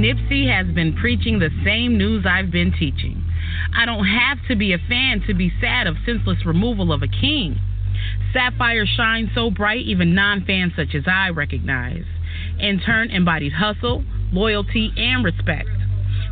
Nipsey has been preaching the same news I've been teaching. I don't have to be a fan to be sad of senseless removal of a king. Sapphire shines so bright, even non fans such as I recognize. In turn, embodied hustle, loyalty, and respect.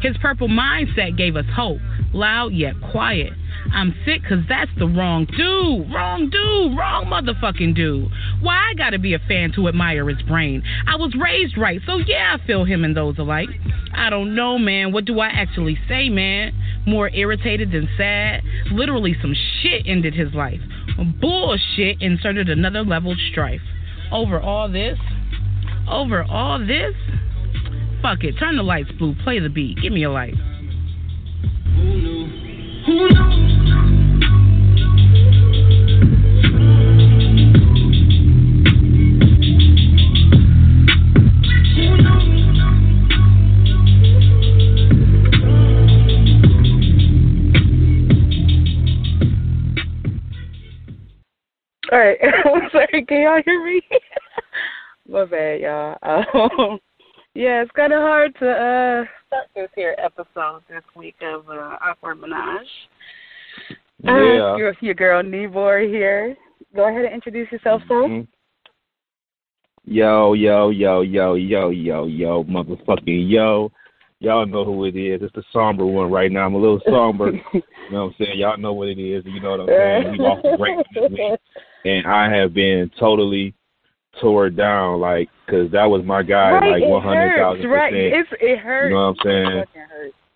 His purple mindset gave us hope, loud yet quiet. I'm sick because that's the wrong dude. Wrong dude. Wrong motherfucking dude. Why I gotta be a fan to admire his brain? I was raised right, so yeah, I feel him and those alike. I don't know, man. What do I actually say, man? More irritated than sad? Literally, some shit ended his life. Bullshit inserted another level strife. Over all this, over all this, fuck it. Turn the lights blue. Play the beat. Give me a light. Who knew? Who knew? All right. I'm sorry. Can y'all hear me? My bad, y'all. Um, yeah, it's kind of hard to uh, start this here episode this week of uh, Awkward Menage. Uh, Yeah. your, your girl Nibor here. Go ahead and introduce yourself, sir. Mhm. Yo, yo, yo, yo, yo, yo, yo, motherfucking yo. Y'all know who it is. It's the somber one right now. I'm a little somber. you know what I'm saying? Y'all know what it is. You know what I'm saying? We lost a great this week. And I have been totally tore down, like, because that was my guy, right, like it 100,000%. it's, it hurts. You know what I'm saying?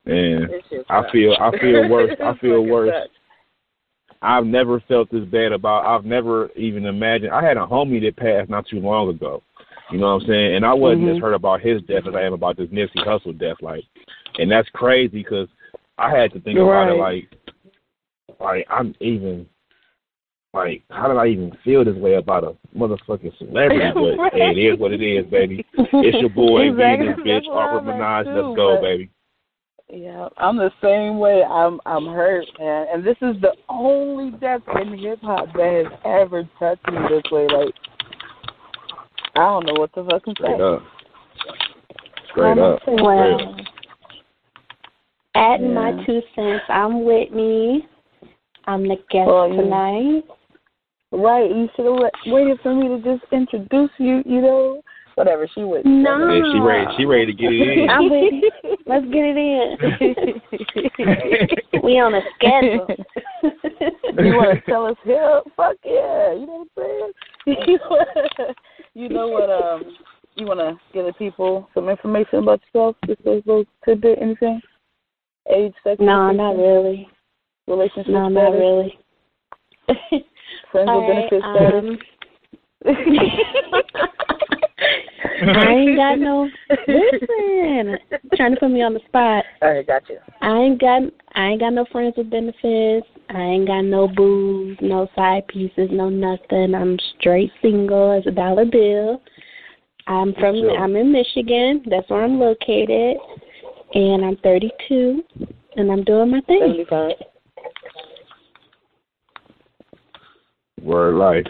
And I feel, I feel worse. I feel worse. sucks. I've never felt this bad about. I've never even imagined. I had a homie that passed not too long ago. You know what I'm saying? And I wasn't Mhm. as hurt about his death as I am about this Nipsey Hussle death. Like, and that's crazy because I had to think about it. Like, like I'm even. Like, how did I even feel this way about a motherfucking celebrity? But Right. hey, it is what it is, baby. It's your boy, Exactly. this bitch, where Awkward Menage. too, Let's go, but- baby. Yeah, I'm the same way. I'm I'm hurt, man. And this is the only death in hip hop that has ever touched me this way. Like, I don't know what to fucking Straight say. up. Straight up. Well, Straight up. adding Yeah. my two cents, I'm Whitnee. I'm the guest Well, you- tonight. Right? You should have waited for me to just introduce you. You know, whatever. She would. No. Yeah, she ready. She ready to get it in. I'm ready. Let's get it in. we on a schedule. you want to tell us here? Fuck yeah! You know what I'm saying? you know what? Um, you want to give the people some information about yourself, just a little tidbit, anything? Age, sex, no, location, not really. relationship No, not really. Friends All with right, status. um, I ain't got no. Listen, trying to put me on the spot. All right, got you. I ain't got I ain't got no friends with benefits. I ain't got no booze, no side pieces, no nothing. I'm straight single as a dollar bill. I'm from Sure. I'm in Michigan. That's where I'm located. And I'm 32 and I'm doing my thing. Seventy-five. Word life.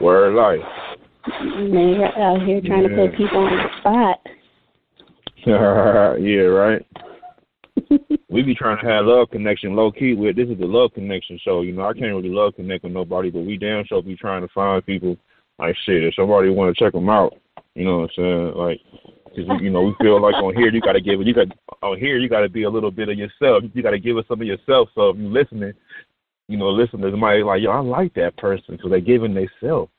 Word life. Man, you're out here trying to put people on the spot. yeah, right. We be trying to have love connection low key with this is the love connection show. You know, I can't really love connect with nobody, but we damn sure be trying to find people like shit. If somebody want to check them out, you know what I'm saying? Like, cause you know, we feel like on here you got to give it. you got on here you got to be a little bit of yourself. You got to give us some of yourself. So if you listening, you know, listeners might be like, yo, I like that person because they giving themselves.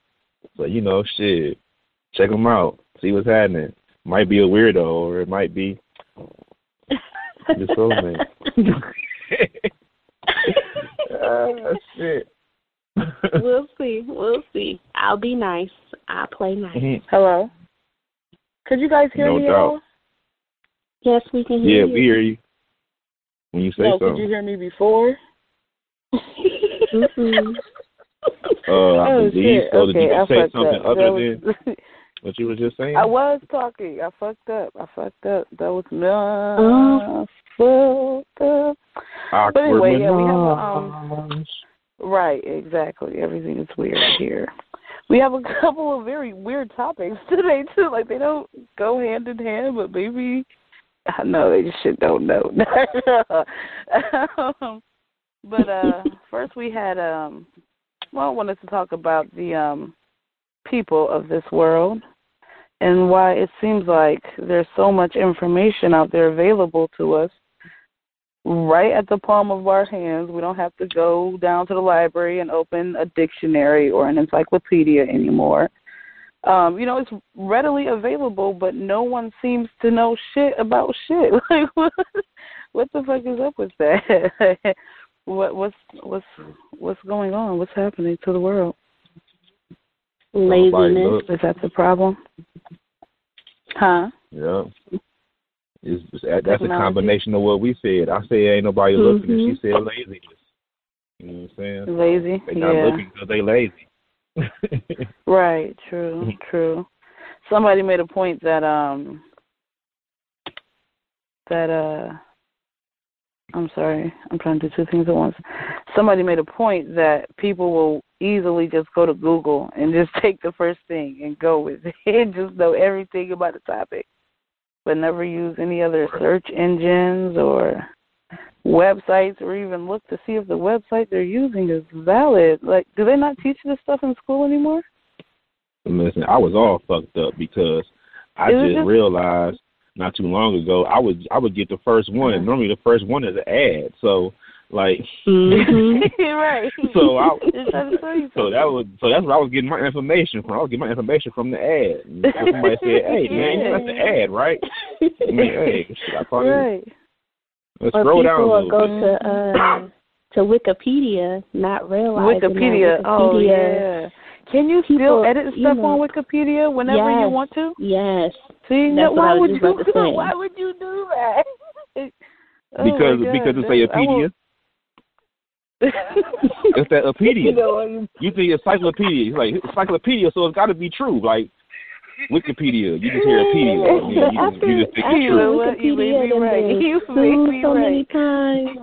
So you know, shit, check them out, see what's happening. Might be a weirdo, or it might be your soulmate. ah, shit. we'll see. We'll see. I'll be nice. I'll play nice. Mhm. Hello. Could you guys hear No me doubt. at all? Yes, we can hear you. yeah, we hear you when you say no. Could you hear me before? Mm-mm. Uh, I oh believe shit. so. Did you I say something up. other was- than what you were just saying? I was talking. I fucked up. I fucked up. That was me. Oh. fucked up. Awkward anyway, yeah, we have a, um. Right, exactly. Everything is weird here. we have a couple of very weird topics today too. Like they don't go hand in hand, but maybe I know they just shit don't know. um, but uh first we had um well I wanted to talk about the um people of this world and why it seems like there's so much information out there available to us right at the palm of our hands. We don't have to go down to the library and open a dictionary or an encyclopedia anymore. Um, you know, it's readily available, but no one seems to know shit about shit. Like, what, what the fuck is up with that? what what's what's what's going on? What's happening to the world? Laziness. Is that the problem? Huh? Yeah. It's, it's, that's a combination of what we said. I said ain't nobody looking, Mhm. and she said laziness. You know what I'm saying? Lazy. They not yeah. looking because they lazy. Right, true, true. Somebody made a point that um that uh I'm sorry, I'm trying to do two things at once. Somebody made a point that people will easily just go to Google and just take the first thing and go with it and just know everything about the topic. But never use any other search engines or websites or even look to see if the website they're using is valid. Like do they not teach this stuff in school anymore? Listen, I was all fucked up because I just just- realized not too long ago I would I would get the first one. and Normally the first one is an ad. So like Mhm. right. so I Just trying to tell you so that was so that's where I was getting my information from. I was getting my information from the ad. And somebody said, "Hey man, that's the ad, right?" I mean, hey, shit, I probably right. let's or scroll people down a will go bit. to uh to Wikipedia, not realizing Wikipedia. that Oh yeah. Can you People, still edit you stuff know- on Wikipedia whenever you want to? Yes. See, That's why would you? about to say. Why would you do that? Oh, because God, because it's a Wikipedia. It's that you Wikipedia. know what you You think encyclopedia. It's like encyclopedia, so it's got to be true. Like Wikipedia, you just hear Pedia. Yeah, you just, you just think after it's You true. know what? You Wikipedia made me right. You sued made me so many times.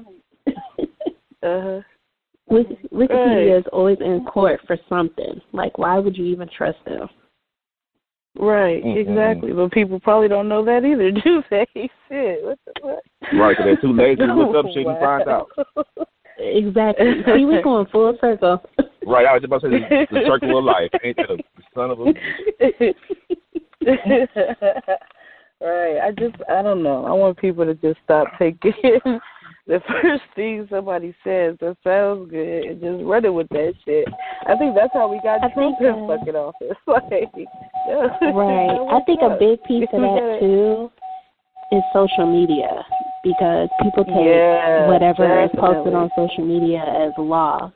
Uh-huh. Wik- Wikipedia Right. is always in court for something. Like, why would you even trust them? Right, Mm-mm. exactly. But people probably don't know that either, do they? Shit, what the fuck? Right, 'cause they're too lazy to look up shit and Wow. find out. Exactly. See, we're going full circle. Right, I was about to say the, the circle of life. Ain't that a son of a right. I just I don't know. I want people to just stop taking the first thing somebody says that sounds good and just running with that shit. I think that's how we got I Trump think, in fucking office. Like, yeah. Right. I think a big piece of that too is social media because people take Yeah, whatever is posted on social media as law.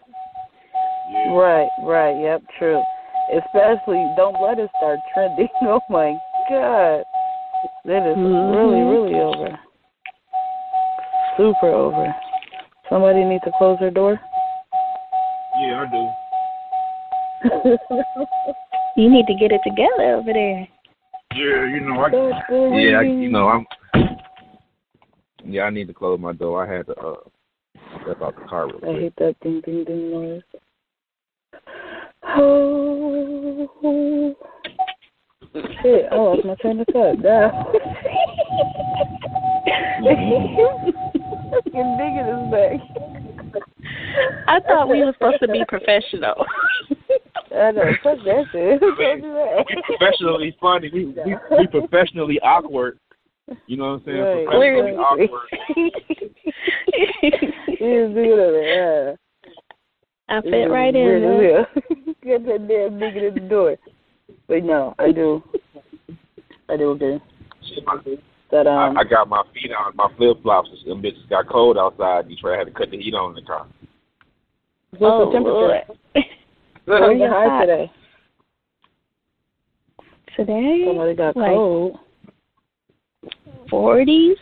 Right, right, yep, true. Especially don't let it start trending. Oh my god. That is Mhm. really, really over. Super over. Somebody need to close their door. Yeah, I do. You need to get it together over there. Yeah, you know, I Door, door yeah, I, you know, I'm yeah, I need to close my door. I had to uh step out the car real I hate that ding ding ding noise. Oh shit, I lost my train of thought. Now. Fucking digging is back. I thought we were supposed to be professional. I know, fuck that shit. Who told you that? We professionally funny. We, we we professionally awkward. You know what I'm saying? Right. Professionally Clearly. awkward. He is doing it. Yeah. I fit right in there. there. Get that damn nigga in the door. But no, I do. I do agree. That um, I, I got my feet on my flip flops. Them bitches got cold outside. Detroit. I had to cut the heat on in the car. what's oh, the temperature? Lord. What's the your high hot? today? Today, Somebody got like cold. 40s.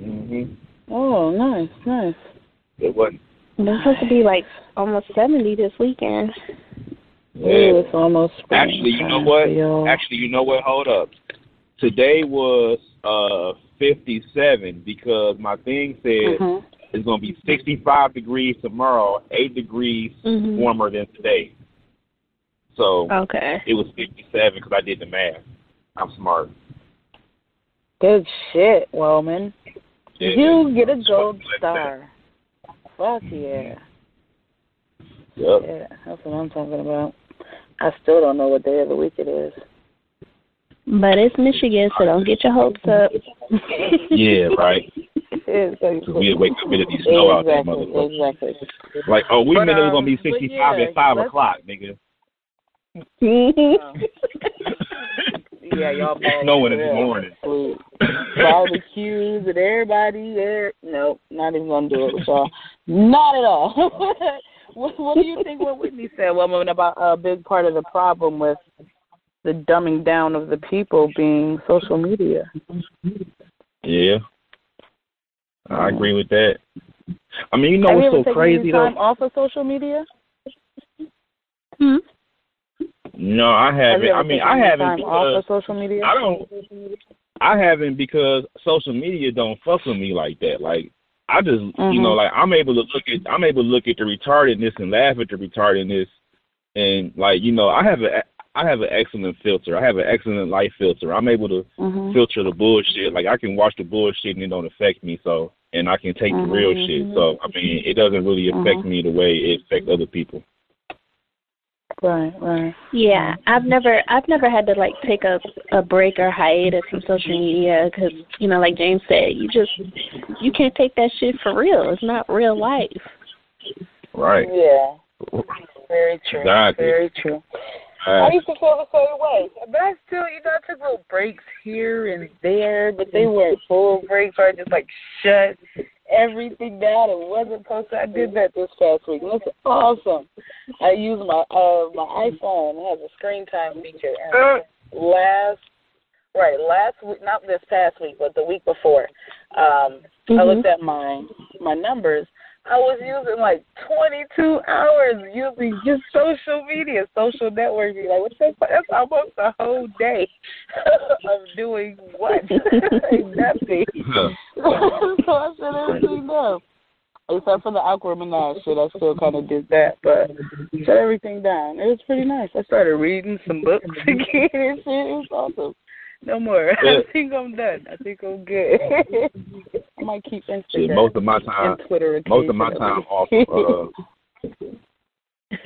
Mhm. Oh, nice, nice. It wasn't. They're supposed to be like almost 70 this weekend. Ooh, Yeah. it's almost spring Actually, you know what? Actually, you know what? Hold up. Today was uh 57 because my thing said Mhm. it's gonna be 65 degrees tomorrow, eight degrees Mhm. warmer than today. So Okay. it was 57 because I did the math. I'm smart. Good shit, Wellman. Yeah. You get a gold star. Fuck yeah. Yep. Yeah, that's what I'm talking about. I still don't know what day of the week it is. But it's Michigan, so don't get your hopes up. Yeah, right. Exactly. Because we wake up into these snow out there, motherfucker. exactly. Like, oh, we But, meant it was gonna be um, 65 yeah, at five let's- o'clock, nigga. Yeah, y'all It's snowing in the morning. Barbecues and everybody there. Nope, not even gonna do it with y'all. Not at all. what, what do you think what Whitnee said, woman, about a big part of the problem with the dumbing down of the people being social media? Yeah. I agree with that. I mean, you know Have you what's ever so taken crazy any though? time off of social media? Hmm? No, I Have you haven't. I mean, I haven't time off because of social media? I don't. I haven't because social media don't fuck with me like that. Like I just, you Mhm. know, like I'm able to look at, I'm able to look at the retardedness and laugh at the retardedness, and like you know, I have a, I have an excellent filter. I have an excellent life filter. I'm able to Mhm. filter the bullshit. Like I can watch the bullshit and it don't affect me. So, and I can take the real shit. So, I mean, it doesn't really affect Mhm. me the way it affects other people. Right, right. Yeah, I've never I've never had to like take a a break or hiatus from social media because you know, like James said, you just you can't take that shit for real. It's not real life. Right. Yeah. Very true. Exactly. Very true. I Uh, used to feel the same way, but I still, you know, I took little breaks here and there, but they weren't full breaks. So I just like shut everything down and wasn't posted. I did that this past week, it's awesome. I use my uh my iPhone it has a screen time feature, and last right last week, not this past week, but the week before, um, I Mhm. looked at my my numbers. I was using like 22 hours using just social media, social networking. Like, what's that? That's almost a whole day of doing what? Nothing. so I shut everything down. Except for the awkward menage shit, I still kind of did that, but shut everything down. It was pretty nice. I started reading some books again and shit. It was awesome. No more. Yeah. I think I'm done. I think I'm good. I might keep Instagram shit, most of my time, and Twitter. most of my time off. Uh,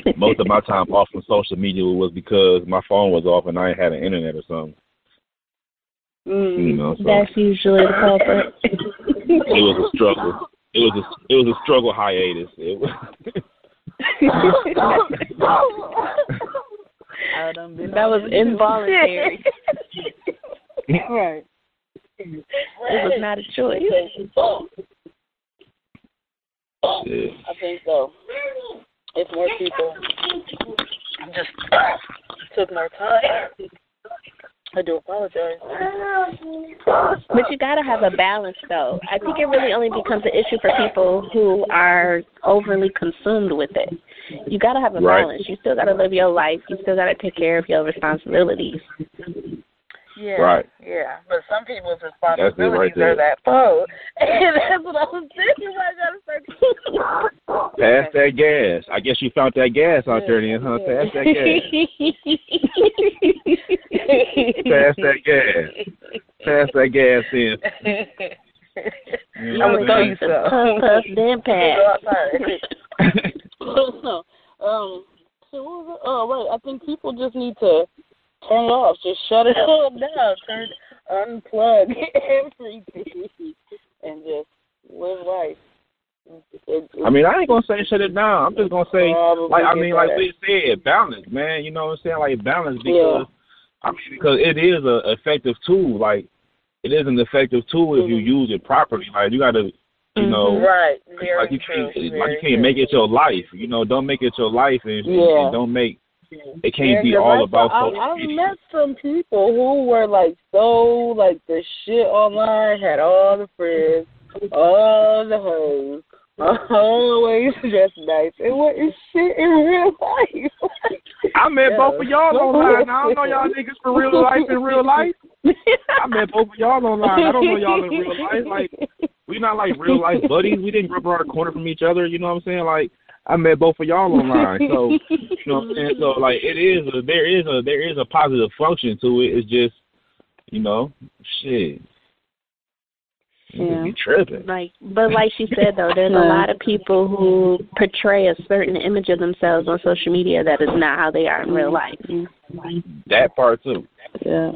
most of my time off from social media was because my phone was off and I had an internet or something. You mm. know, so That's usually the culprit. it was a struggle. It was a it was a struggle hiatus. It was, I done been That was involuntary. right. It was not a choice. yeah. I think so. If more people I just took more time, I do apologize. But you gotta have a balance though. I think it really only becomes an issue for people who are overly consumed with it. You gotta have a Right. balance. You still gotta live your life. You still gotta take care of your responsibilities. Yeah. Right. Yeah. But some people's That's it right responsibilities are that phone. And that's what I was thinking. I gotta start. Pass that gas. I guess you found that gas out there then, huh? Pass that gas. Pass that gas. Pass that gas in. You know I'm gonna throw I'm you Puff, some. puff, then pass. um, so what was it? Oh, wait. I think people just need to turn it off. Just shut it all down. Turn, unplug everything, and just live life. I mean, I ain't gonna say shut it down. I'm just gonna say, Probably like, I get mean, like we said, balance, man. You know what I'm saying? Like balance because, I mean, because it is a effective tool. Like, it is an effective tool if you Mhm. use it properly. Like, you gotta, you know, right. Very like you true. can't, Very like you can't make it your life. You know, don't make it your life, and, and- Yeah. and don't make it can't Yeah, be 'cause all about saw- social I, I've met some people who were like so like the shit online, had all the friends, all the hoes, always dressed nice, and what is shit in real life? I met Yeah. both of y'all online. I don't know y'all niggas for real life in real life. I met both of y'all online. I don't know y'all in real life. Like we not like real life buddies. We didn't grow up around the corner from each other. You know what I'm saying? Like I met both of y'all online. So you know what I'm saying? So like it is a there is a there is a positive function to it. It's just you know, shit. Yeah. You tripping. Like, but like she said though, there's a lot of people who portray a certain image of themselves on social media that is not how they are in real life. Mm-hmm. That part too. Yeah.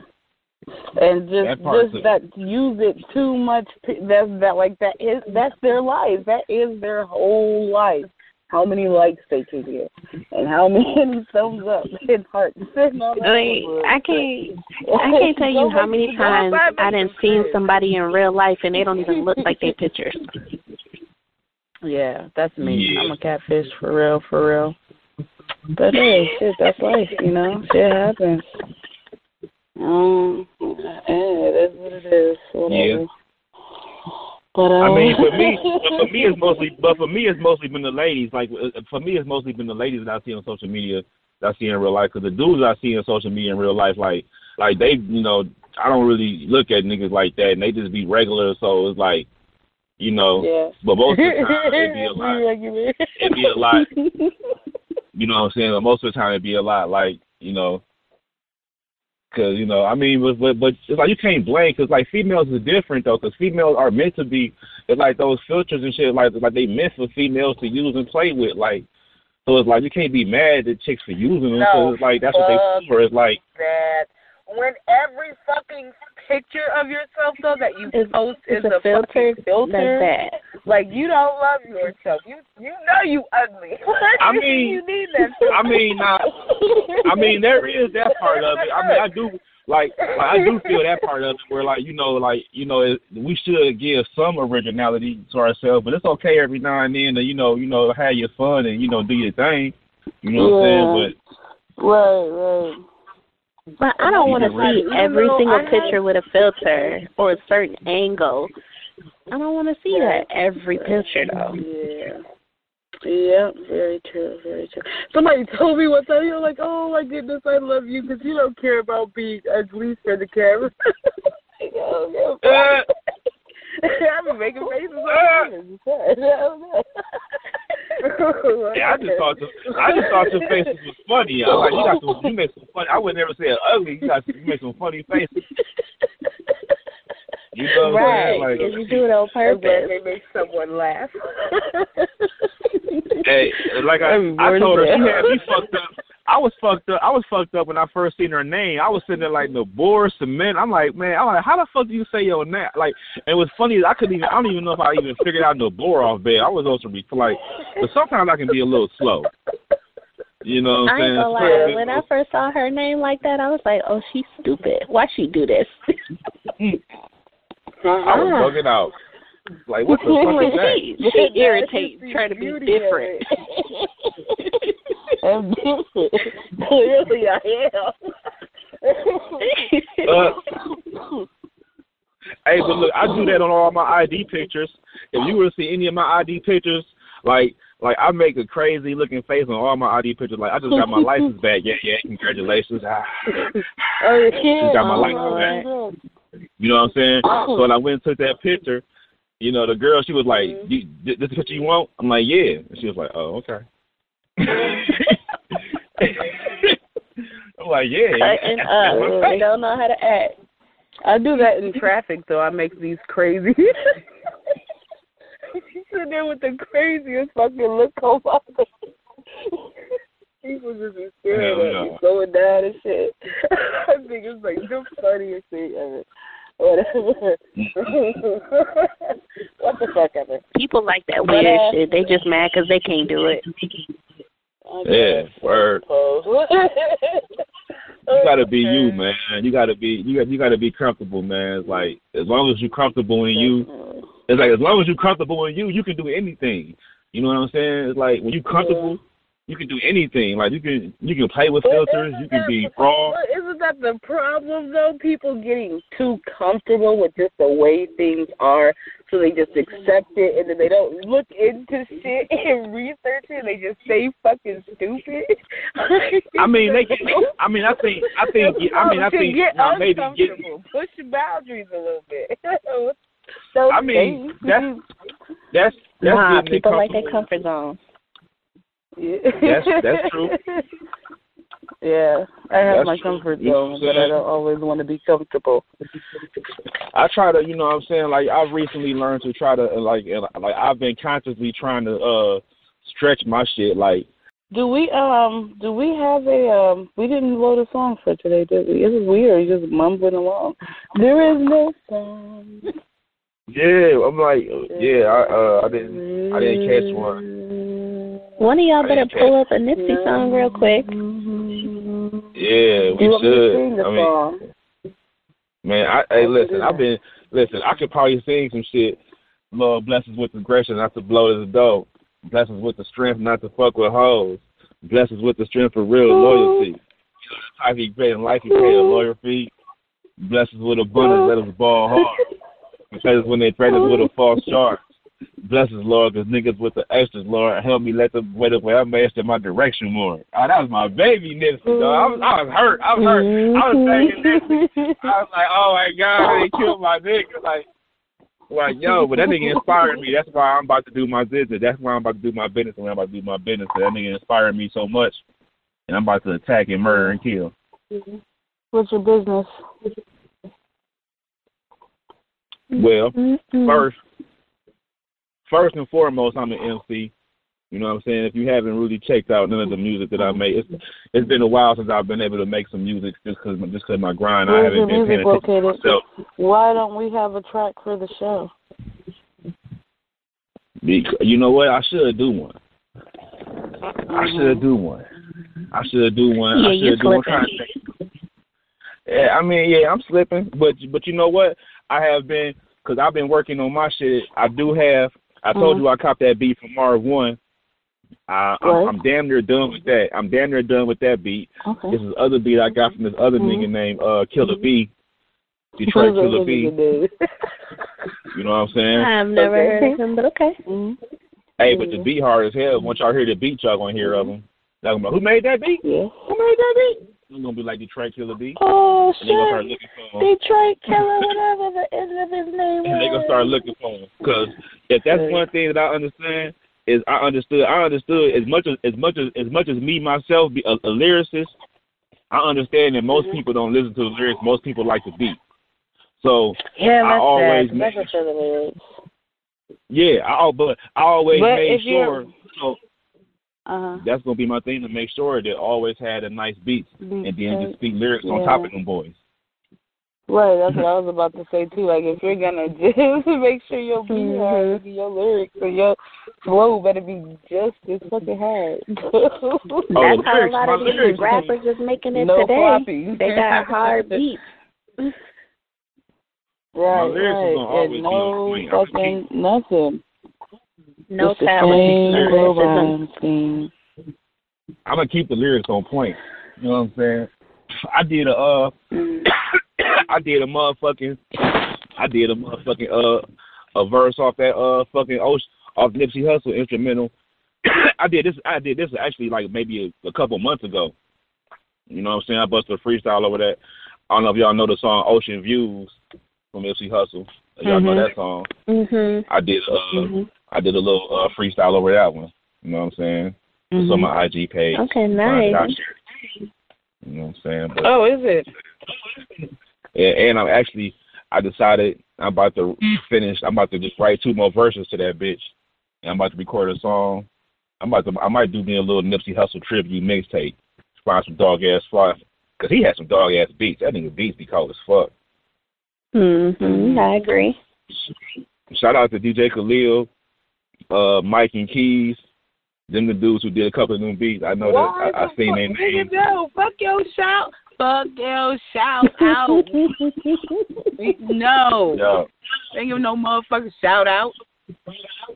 And just That just too. that use it too much. That's that like that is that's their life. That is their whole life. How many likes they can get, and how many thumbs up and hearts. And Like. I can't, I can't tell you how many times I didn't see somebody in real life and they don't even look like their pictures. Yeah, that's me. Yeah. I'm a catfish for real, for real. But hey, shit, that's life, you know. Shit happens. Um, yeah, it is what it is. Whatever. Yeah. But uh, I mean, for me, for me, it's mostly, but for me, it's mostly been the ladies. Like uh, for me, it's mostly been the ladies that I see on social media that I see in real life. Because the dudes I see on social media in real life, like, like they, you know, I don't really look at niggas like that, and they just be regular. So it's like, you know, yeah. but most of the time it'd be a lot. It'd be a lot. You know what I'm saying? But most of the time it'd be a lot like, you know, because you know, I mean, but but, but it's like you can't blame because like females is different though, because females are meant to be. It's like those filters and shit, like like they meant for females to use and play with, like. So it's like you can't be mad at chicks for using them. No, so it's like that's what they for. It's like that when every fucking picture of yourself though that you It's, post it's is a a filter. fucking filter. That's bad. Like you don't love yourself. You you know you ugly. I mean- you need that. Filter. I mean, not. I mean, there is that part of it. I mean, I do like, like I do feel that part of it where like you know, like you know, it, we should give some originality to ourselves, but it's okay every now and then to you know, you know, have your fun and you know, do your thing. You know what I'm saying? But right, right. But I don't want to see every single picture with a filter or a certain angle. I don't want to see that every picture though. Yeah. Yeah, very true, very true. Somebody told me one time, you're like, oh my goodness, I love you because you don't care about being ugly for the camera. Oh, But, uh, I've been making faces like this. yeah, I just thought the, I just thought your faces was funny. I like you got some, you make some funny. I would never say ugly. You got you make some funny faces. You know what Right. I'm saying? If you do it on I'm glad purpose. they make someone laugh. Hey, like I, I'm I bored told her, she had me fucked up. I was fucked up. I was fucked up when I first seen her name. I was sitting there like Nabor Cement. I'm like, man, I'm like, how the fuck do you say your name? Like, it was funny. I couldn't even. I don't even know if I even figured out the Nabor off bed. I was also be like, but sometimes I can be a little slow. You know what I'm I ain't saying? gonna lie. When I first saw her name like that, I was like, "Oh, she's stupid. Why she do this?" I was bugging out. Like, what the fuck is that? she, she irritates trying to be different. I'm different. Clearly, I am. Uh, Hey, but look, I do that on all my ID pictures. If you were to see any of my ID pictures, like like I make a crazy looking face on all my ID pictures. Like I just got my license back. Yeah, yeah, congratulations. Ah. oh, yeah. got my Oh, license back. You know what I'm saying? So when I went and took that picture, you know, the girl she was like, Mm-hmm. "This is the picture you want?" I'm like, "Yeah." And she was like, "Oh, okay." I'm like, "Yeah." Cutting up. They don't know how to act. I do that in traffic, though. I make these crazy. She's sitting there with the craziest fucking look on my face. People just be staring Hell at no. me, going down and shit. I think it's like the funniest thing ever. Whatever. what the fuck ever. People like that weird uh, shit. They just mad 'cause they can't do it. Yeah, word. You gotta be you, man. You gotta be you got you gotta be comfortable, man. It's like as long as you're comfortable in you, it's like as long as you're comfortable in you, you can do anything. You know what I'm saying? It's like when you're comfortable, you can do anything. Like you can you can play with filters, you can be the- raw. but Isn't that the problem though? People getting too comfortable with just the way things are, so they just accept it, and then they don't look into shit and research it. They just say fucking stupid. I mean, they. Can, I mean, I think. I think. I mean, I think. get now, maybe get. uncomfortable, push your boundaries a little bit. so I mean, that's that's that's nah, people like their comfort zone. That's that's true. Yeah, I have That's my true. comfort You know zone, but I don't always want to be comfortable. I try to, you know, what I'm saying, like I've recently learned to try to, uh, like, uh, like I've been consciously trying to uh stretch my shit. Like, Do we um do we have a um we didn't load a song for today, did we? This is weird, you just mumbling along. There is no song. yeah, I'm like, yeah, I uh, I didn't, I didn't catch one. One of y'all better didn't pull up a Nipsey song real quick. Yeah, we you want me to should. I mean, man, I, hey, listen, I've been, listen, I could probably sing some shit. Lord bless us with aggression, not to blow to the dough. Bless us with the strength, not to fuck with hoes. Bless us with the strength for real loyalty. You know, the type he paid in life, he paid a lawyer fee. Bless us with abundance, let us ball hard. Because when they threaten us with a false charge. Bless us, Lord, because niggas with the extras, Lord, help me let them wait up where I master my direction more. Oh, that was my baby Nipsey, dog. I was, I was hurt. I was hurt. I was thinking Nipsey. Mm-hmm. I was like, oh my God, they killed my nigga. Like, like, yo, but that nigga inspired me. That's why I'm about to do my business. That's why I'm about to do my business and I'm about to do my business. That nigga inspired me so much. And I'm about to attack and murder and kill. What's your business? Well, Mm-mm. first, first and foremost, I'm an MC. You know what I'm saying? If you haven't really checked out none of the music that I made, it's it's been a while since I've been able to make some music just because just cause my grind. I Where's haven't been paying music attention to located? myself. Why don't we have a track for the show? Because, you know what? I should do one. I should do one. I should do one. Yeah, I you should do one slipping. kind of thing. Yeah, I mean, yeah, I'm slipping, but but you know what? I have been because I've been working on my shit. I do have. I told Mhm. you I copped that beat from Marv One. Uh, I'm, Right. I'm damn near done with that. I'm damn near done with that beat. Okay. This is other beat I got from this other Mhm. nigga named uh Killer B, Detroit Killer B. You know what I'm saying? I've never Okay. heard of him, but okay. Mhm. Hey, but the beat hard as hell. Once y'all hear the beat, y'all gonna hear of him. Y'all gonna be like, who made that beat? Yeah. Who made that beat? It's gonna be like Detroit Killer B. Oh shit! looking for him. Detroit Killer, whatever the end of his name And they gonna start looking for him. Cause if that's one thing that I understand is I understood. I understood as much as as much as as much as me myself be a, a lyricist. I understand that most mm-hmm. people don't listen to the lyrics. Most people like the beat. So Yeah, I always sad. make- That's for the lyrics. yeah, I but I always But made sure. So Uh huh. that's gonna be my thing to make sure that always had a nice beat and then just speak lyrics on top of them boys. Right, that's what I was about to say too. Like if you're gonna just make sure your beat Mhm. hard, your lyrics and your flow better be just as fucking hard. Oh, That's how a lot of these lyrics. rappers is making it no today. floppy. They got hard beats. Right, My lyrics is right. gonna always and be no on point. Fucking nothing. No It's the talent. same lyricism. rhyme scheme. I'm gonna keep the lyrics on point. You know what I'm saying? I did a uh, I did a motherfucking, I did a motherfucking uh, a verse off that uh fucking ocean off Nipsey Hussle instrumental. I did this. I did this actually like maybe a, a couple months ago. You know what I'm saying? I busted a freestyle over that. I don't know if y'all know the song Ocean Views from Nipsey Hussle. Y'all know Mhm. that song. Mhm. I did uh, Mhm. I did a little uh freestyle over that one. You know what I'm saying? It's on Mhm. my IG page. Okay, nice. I'll share it. You know what I'm saying? But, Oh, is it? and, and I'm actually, I decided I'm about to finish. I'm about to just write two more verses to that bitch, and I'm about to record a song. I'm about to. I might do me a little Nipsey Hussle tribute mixtape. Find some dog ass fly, cause he had some dog ass beats. That nigga beats be cold as fuck. Mhm. I agree. Shout out to DJ Khalil, uh, Mike and Keys. Them the dudes who did a couple of new beats. I know Why that I, I seen fuck- their nigga, names. No, fuck your shout. Fuck your shout out. no. Yeah. Ain't give no motherfucking shout out.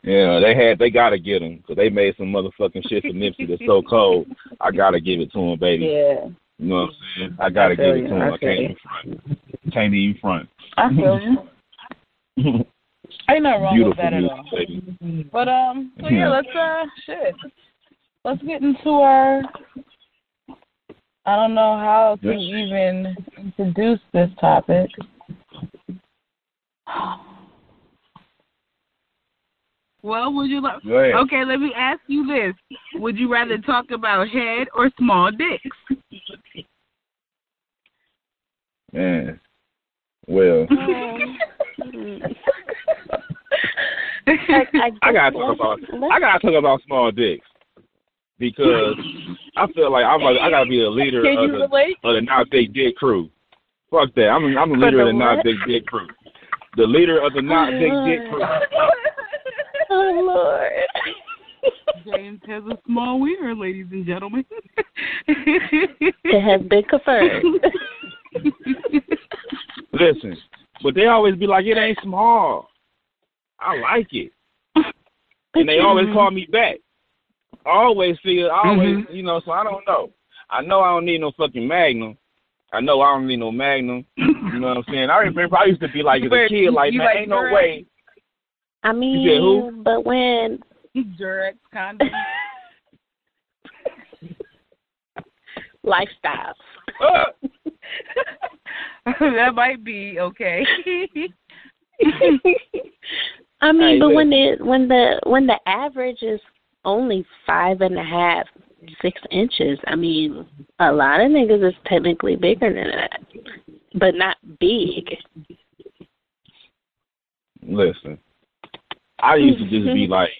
Yeah, they had they gotta get them because they made some motherfucking shit for Nipsey that's so cold. I gotta give it to him, baby. Yeah. You know what I'm saying? I gotta I give it you, to him. I I, can't you. even front. Can't even front. I feel you. Ain't nothing wrong Beautiful with that at all. baby. But um, so yeah, Yeah. let's uh, shit. Let's get into our. I don't know how to Yes. even introduce this topic. Well, would you like? Go. Okay, let me ask you this: Would you rather talk about head or small dicks? Man. Well, I, I, I gotta talk about I gotta talk about small dicks because I feel like I'm like I gotta be a leader Can of the relate? of the not big dick crew. Fuck that. I'm I'm the leader the of the not big dick crew. The leader of the not big dick crew. oh Lord. James has a small wiener, ladies and gentlemen. It has been confirmed. Listen, but they always be like, it ain't small. I like it, and they always call me back. I always feel, I always, you know. So I don't know. I know I don't need no fucking Magnum. I know I don't need no Magnum. You know what I'm saying? I remember I used to be like as a kid, like you man, like ain't no Durex? way. I said mean, who? but when Durex condom. lifestyle. Uh, that might be okay. I mean, Hey, but when listen. the when the when the average is only five and a half, six inches, I mean, a lot of niggas is technically bigger than that, but not big. listen, I used to just be like,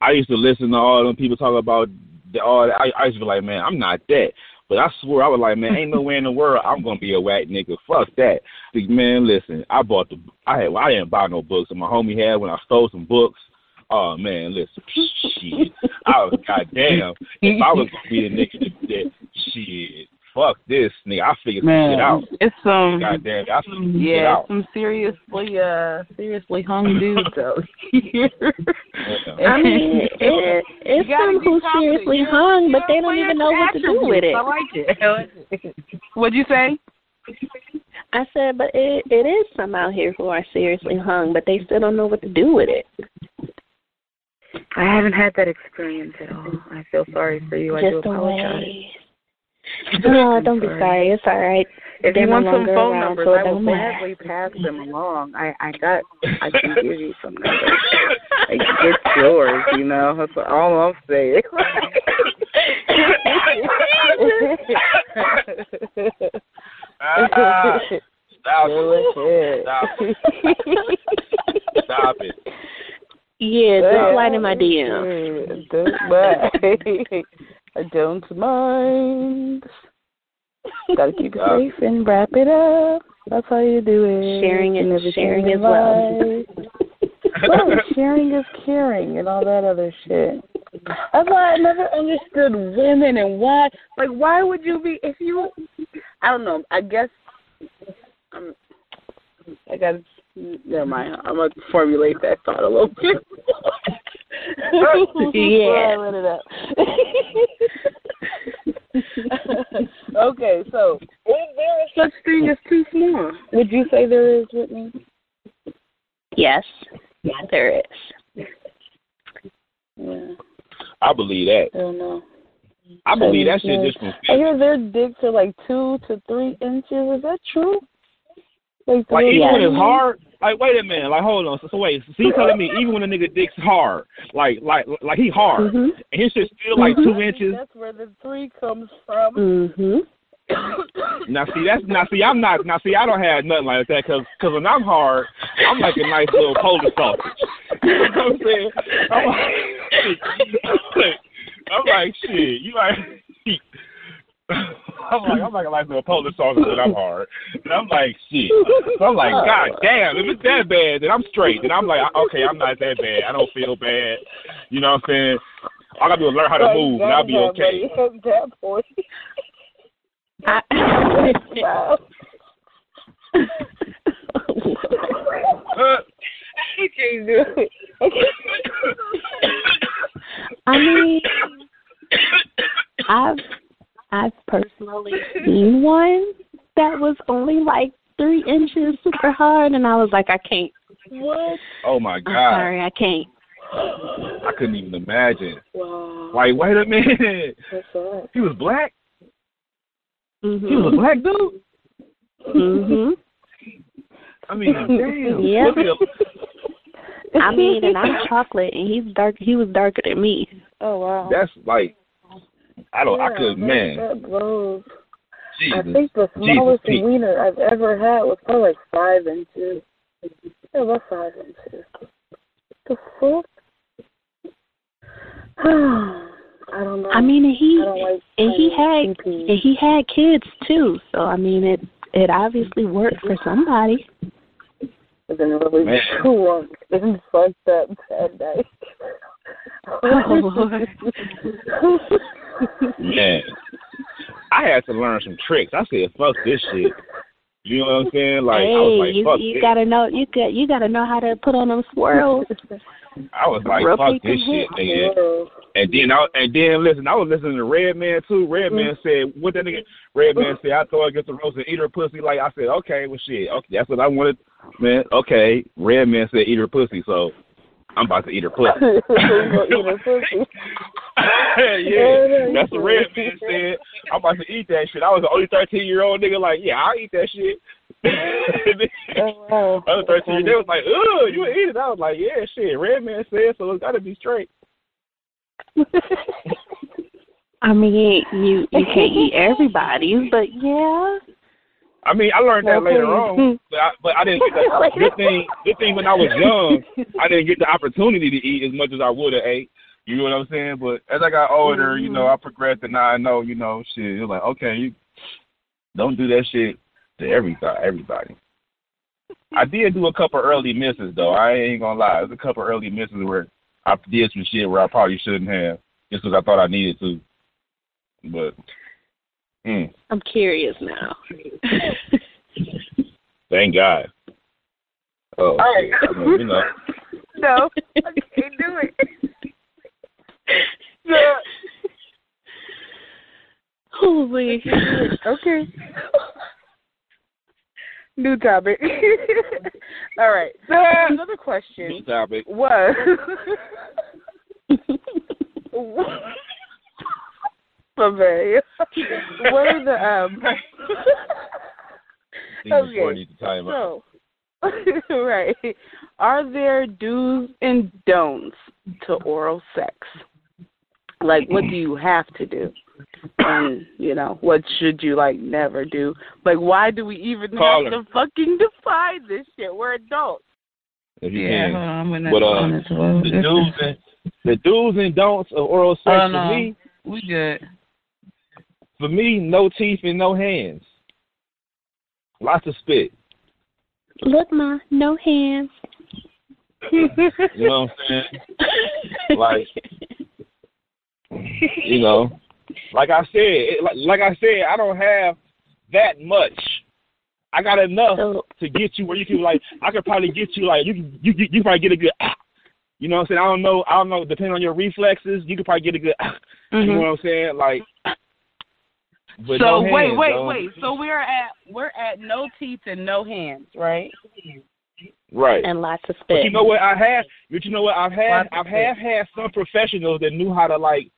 I used to listen to all them people talk about the, all. That. I, I used to be like, man, I'm not that. But I swear, I was like, man, ain't nowhere in the world I'm gonna be a whack nigga. Fuck that. Like, man, listen, I bought the, I had, I didn't buy no books, and my homie had when I stole some books. Oh man, listen, shit. I was goddamn. If I was gonna be the nigga that shit, fuck this nigga. I figured some shit out. it's some Goddamn, I figured some shit yeah, out. some seriously uh seriously hung dudes out here. Yeah. I mean, it, it's some be who seriously You hung, you but they don't even know what to do with it. I like it. I like it. What'd you say? I said, but it it is some out here who are seriously hung, but they still don't know what to do with it. I haven't had that experience at all. I feel sorry for you. I do Just the apologize. way. No, don't be sorry. sorry. It's all right. If They're you no want some longer phone around, numbers, so it I will don't gladly pass them along. I I got I can give you some numbers. Like, It's yours, you know. That's all I'm saying. Ah, Stop Go it. ahead. Stop it. Stop it. Yeah, just slide in my DM. Don't mind. I don't mind. Gotta keep it safe and wrap it up. That's how you do it. Sharing And is- sharing in is life. well, sharing is caring and all that other shit. That's why I never understood women and why. Like, why would you be if you? I don't know. I guess. Um, I got. Never mind. I'm gonna formulate that thought a little bit. Yeah. Before I let it out. okay, so is there such thing as too small? Would you say there is, Whitnee? Yes, Yeah there is. Yeah, I believe that. I don't know. I believe that shit just from I hear their dicks are like two to three inches. Is that true? Like, Like three even when it's hard, like wait a minute, like hold on. So, so wait, so you telling me even when a nigga dick's hard, like like like he hard, Mhm. and his shit's still like two inches. That's where the three comes from. Mhm. Now see that's now see I'm not now see I don't have nothing like that because cause when I'm hard I'm like a nice little Polish sausage. You know what I'm saying? I'm like, I'm like shit. You like. I'm like I'm like a nice little Polish sausage when I'm hard. And I'm like shit. So I'm like God damn if it's that bad then I'm straight. Then I'm like okay I'm not that bad. I don't feel bad. You know what I'm saying? I gotta do is learn how to Like, move and I'll be okay. that- that. I, Wow. I can't do it. I mean, I've I've personally seen one that was only like three inches super hard, and I was like, I can't. What? oh my god! I'm God. sorry, I can't. I couldn't even imagine. Wow. Like, wait a minute. What's that? He was black? He was a black dude? Mhm. I mean, damn. Yeah. Was he a, I mean, and I'm chocolate, and he's dark. He was darker than me. Oh wow. That's like I don't. yeah, I could, man. That. Jesus. I think the smallest Pete. wiener I've ever had was probably like five inches. Yeah, about five inches. The fuck? I don't know. I mean, and he I don't like and he had PP. and he had kids too. So I mean, it it obviously worked for somebody. But then really Man. drunk and fucked up that day. Oh, Lord. Man, I had to learn some tricks. I said, "Fuck this shit." You know what I'm saying? Like hey, I was like, you "Fuck you this." gotta know you got you gotta know how to put on them swirls. I was like, Rotate "Fuck this shit, nigga." And then I and then listen, I was listening to Redman too. Red mm. Man said, "What that nigga?" Redman said, "I throw against the roast and eat her pussy." Like I said, "Okay, well shit, okay, that's what I wanted." Man, okay. Redman said, "Eat her pussy," so I'm about to eat her pussy. You gonna eat her pussy. yeah, that's what Red Man said. I'm about to eat that shit. I was the only 13 year old nigga like, yeah, I'll eat that shit. Oh, wow. Other 13 year they was like, ugh, you eat it. I was like, yeah, shit. Redman said, so it's got to be straight. I mean, you you can't eat everybody, but yeah. I mean, I learned that later on, but I, but I didn't get that. Good thing, good thing when I was young, I didn't get the opportunity to eat as much as I would have ate. You know what I'm saying? But as I got older, you know, I progressed, and now I know, you know, shit. It's like, okay, you don't do that shit to everybody. Everybody. I did do a couple early misses though. I ain't gonna lie. There's a couple early misses where I did some shit where I probably shouldn't have, just because I thought I needed to. But, mm, I'm curious now. thank God. Oh, Alright. I mean, you know. No, I can't do it. No. Holy. Okay. New topic. All right. So another question New topic. was Okay. What are the um Okay. to time out. so right. Are there do's and don'ts to oral sex? Like what do you have to do? And you know, what should you like never do? Like why do we even Call have her. to fucking define this shit? We're adults. If you Yeah, can. hold on, I'm gonna But, uh, on as well. the do's and the do's and don'ts of oral sex Oh, for no. me, we good. For me, no teeth and no hands. Lots of spit. Look, ma, no hands. You know what I'm saying? Like, you know, like I said, it, like, like I said, I don't have that much. I got enough So, to get you where you can like. I could probably get you like you you you, you probably get a good. Ah, you know what I'm saying? I don't know. I don't know. Depending on your reflexes, you could probably get a good. Ah, You know what I'm saying? Like. But so no wait, hands, wait, dog. wait. So we're at we're at no teeth and no hands, right? Right. and lots of But spit. you know what I have? But you know what I've had? Lots I've have had some professionals that knew how to like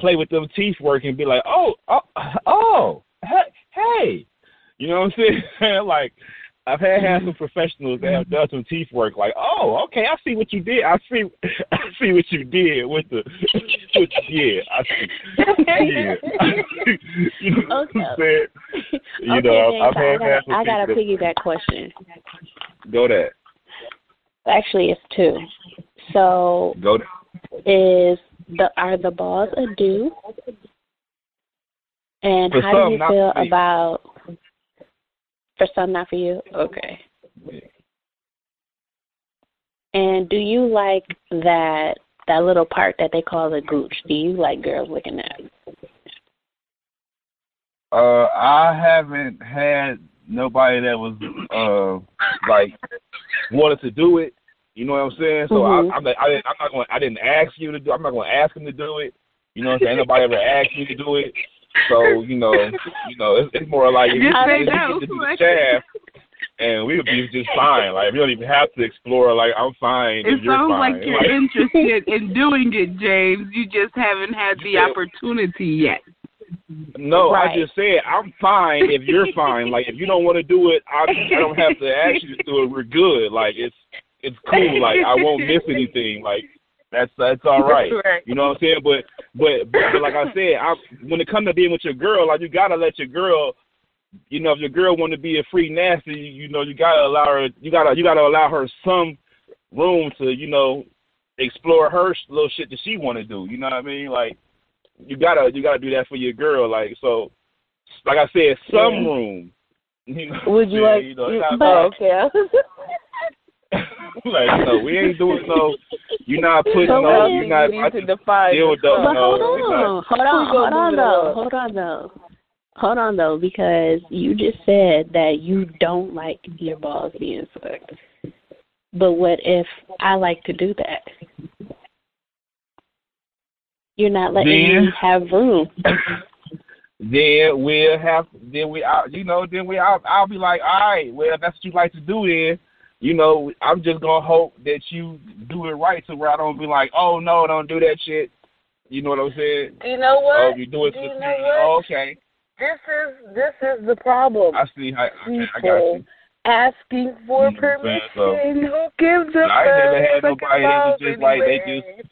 play with them teeth work and be like, oh, oh, oh, hey, hey. You know what I'm saying? like I've had had some mm-hmm. professionals that have done some teeth work. Like, oh, okay, I see what you did. I see, I see what you did with the, with, yeah, I see. Yeah. you know what I'm saying? You okay, know, James, I've I had, got, I got a piggyback question. Go that. Actually, it's two. So, Go that. is the are the balls a do? And For how some, do you feel about? For some, not for you. Okay. And do you like that that little part that they call the gooch? Do you like girls looking at? Uh, I haven't had nobody that was uh like wanted to do it. You know what I'm saying? So Mhm. I, I'm like, I, didn't- I'm not going. I didn't ask you to do. I'm not going to ask him to do it. You know what I'm saying? Nobody ever asked me to do it. So you know, you know, it's, it's more like if you, Just if you get to do the shaft, and we would be just fine. Like we don't even have to explore. Like I'm fine It if you're sounds like you're interested in doing it, James. You just haven't had the opportunity yet. No, Right. I just said I'm fine if you're fine. Like if you don't want to do it, I, I don't have to ask you to do it. We're good. Like it's it's cool. Like I won't miss anything. Like that's that's all right. right. You know what I'm saying? But but but, but like I said, I when it comes to being with your girl, like you gotta let your girl. You know, if your girl want to be a free nasty, you, you know, you gotta allow her. You gotta you gotta allow her some room to you know explore her little shit that she want to do. You know what I mean? Like you gotta you gotta do that for your girl. Like so, like I said, some Yeah. room. You know, Would you yeah, like? You know, you, not oh, okay. like no, we ain't doing no. You're not putting So no. You're not. you I need to just define deal with yourself. But no, hold we not. on, hold on, hold on though, hold on though, hold on though, because you just said that you don't like your balls being sucked. But what if I like to do that? You're not letting Then- me have room. then we'll have then we out you know then we I'll, I'll be like all right well if that's what you like to do then you know I'm just gonna hope that you do it right to where I don't be like oh no don't do that shit you know what I'm saying you know oh what? you do it Do you know what? oh, okay This is this is the problem. I see how okay, I got People you asking for You I'm saying? permission. So, Who gives a I ain't never had nobody that was about just like, they anyway?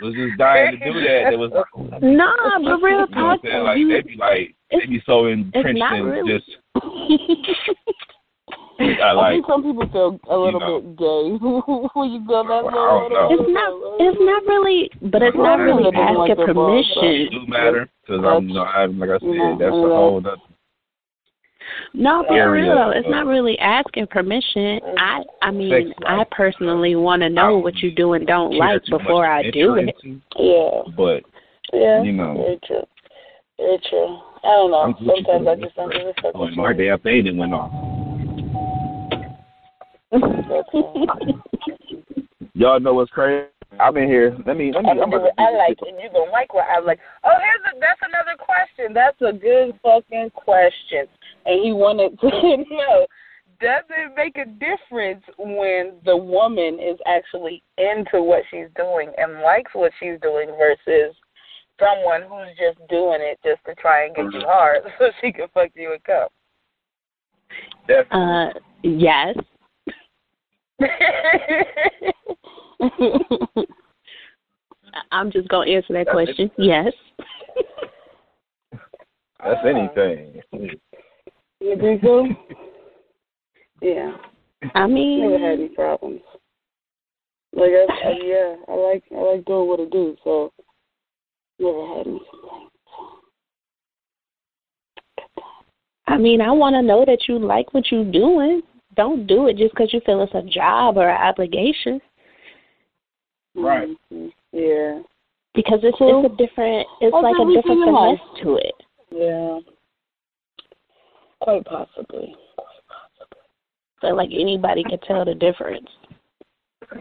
was just dying to do that that was Nah, but real you know talk, like you, they be like they it's- be so entrenched in really. just I I think some people feel a little know. bit gay when you go that Well, I little. don't know. it's not. It's not really, but it's not really asking like the balls, it permission. do matter because I'm you know, I'm like I said Yeah, that's a whole other No, for real though, it's not really asking permission. I, I mean, I personally want to know what you do and don't like before I do enter it. Yeah, But yeah. you know, Very true. Very true. I don't know. Sometimes I for just don't give a fuck. oh, my day after it went off. Y'all know what's crazy? I'm in here. Let me let me. I'm I'm gonna about to I like, this. and you're gonna like what I like. Oh, here's a that's another question. That's a good fucking question. And he wanted to know: Does it make a difference when the woman is actually into what she's doing and likes what she's doing versus someone who's just doing it just to try and get you hard so she can fuck you a come? Uh, yes. I'm just gonna answer that question. Yes. That's anything. you think so? Yeah. I mean, Never had any problems. Like I, I yeah, I like I like doing what I do, so never had any complaints. I mean, I want to know that you like what you're doing. Don't do it just because you feel it's a job or an obligation. Right. Mhm. Yeah. Because it's Cool. it's a different. It's Like like a different in life. finesse to it. Yeah. Quite possibly. So like anybody can tell the difference.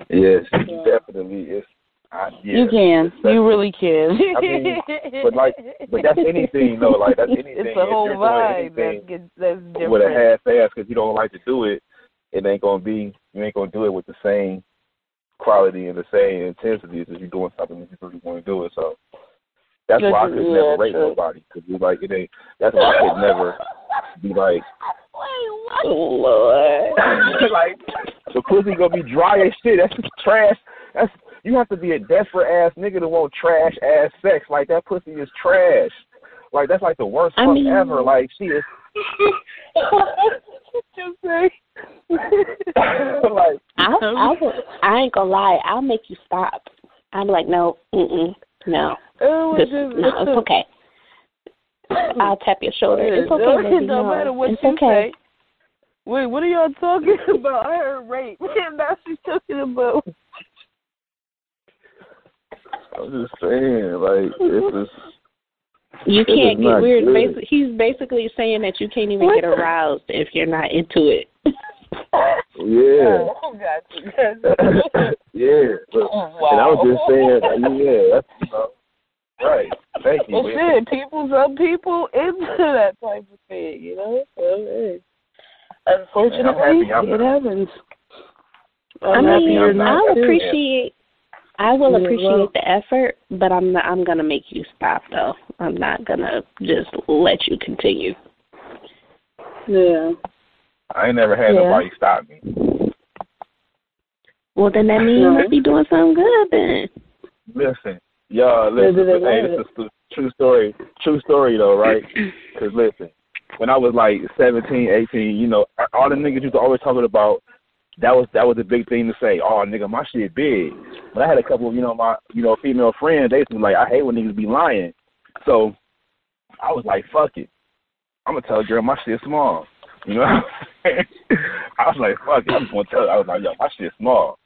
Yes, Yeah. definitely. It's I, yeah. You can. You really can. I mean, but like, but that's anything though. Like that's anything. it's a whole vibe anything that that's different. with a half ass because you don't like to do it, it ain't gonna be. You ain't gonna do it with the same quality and the same intensity as if you're doing something that you really want to do it. So that's why I could Yeah, never rate true. nobody because we like it ain't. That's why I could never be like. Wait, Lord. like the pussy gonna be dry as shit. That's just trash. That's you have to be a desperate ass nigga to want trash ass sex. Like that pussy is trash. Like that's like the worst I fuck mean- ever. Like she is you say? like I I will, I ain't gonna lie. I'll make you stop. I'm like, no, mm no, Oh, this, just, no, it's okay. I'll tap your shoulder. It's okay, baby. It No, matter what it's you okay. say. Wait, what are y'all talking about? I heard rape. now she's talking about. I'm just saying, like it's just You can't is get not weird. Basi- he's basically saying that you can't even get aroused if you're not into it. yeah. Oh, gotcha. yeah. But, wow. And I was just saying, yeah, that's you know, right. Thank you. Well, man. shit, people, some people into that type of thing, you know. So, hey. Unfortunately, happy I'm it happens. I I'm happy mean, you're not I'll too. appreciate. I will appreciate well- the effort, but I'm not, I'm gonna make you stop though. I'm not gonna just let you continue. Yeah. I ain't never had Yeah. nobody stop me. Well, then that means you must be doing something good then. Listen, y'all, listen. Hey, this is a true story. True story though, right? Because listen, when I was like seventeen, eighteen, you know, all the niggas used to always talking about that was that was a big thing to say. Oh, nigga, my shit big. But I had a couple of you know my you know female friends. They was like, I hate when niggas be lying. So I was like, fuck it. I'm gonna tell a girl my shit small. You know, I was like, fuck it. I'm just gonna tell her. I was like, yo, my shit small.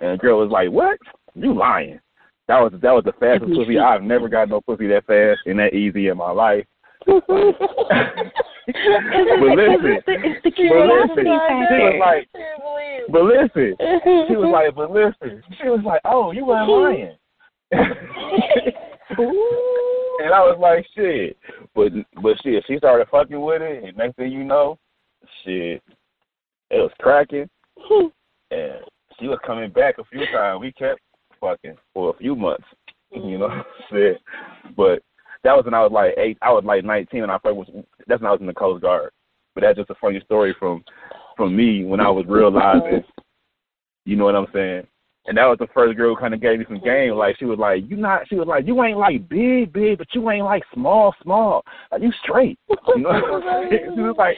And the girl was like, what? You lying? That was that was the fastest pussy I've never got no pussy that fast and that easy in my life. but listen, it's the curiosity factor. Like, but listen, she was like, but listen, she was like, oh, you weren't lying. and I was like, shit. But but shit, she started fucking with it, and next thing you know, shit, it was cracking, and she was coming back a few times. We kept fucking for a few months, you know. shit, but that was when I was like eight. I was like nineteen, and I first was. That's when I was in the Coast Guard. But that's just a funny story from from me when I was realizing. You know what I'm saying? And that was the first girl who kind of gave me some game. Like she was like, "You not?" She was like, "You ain't like big, big, but you ain't like small, small. Like you straight." You know? she was like,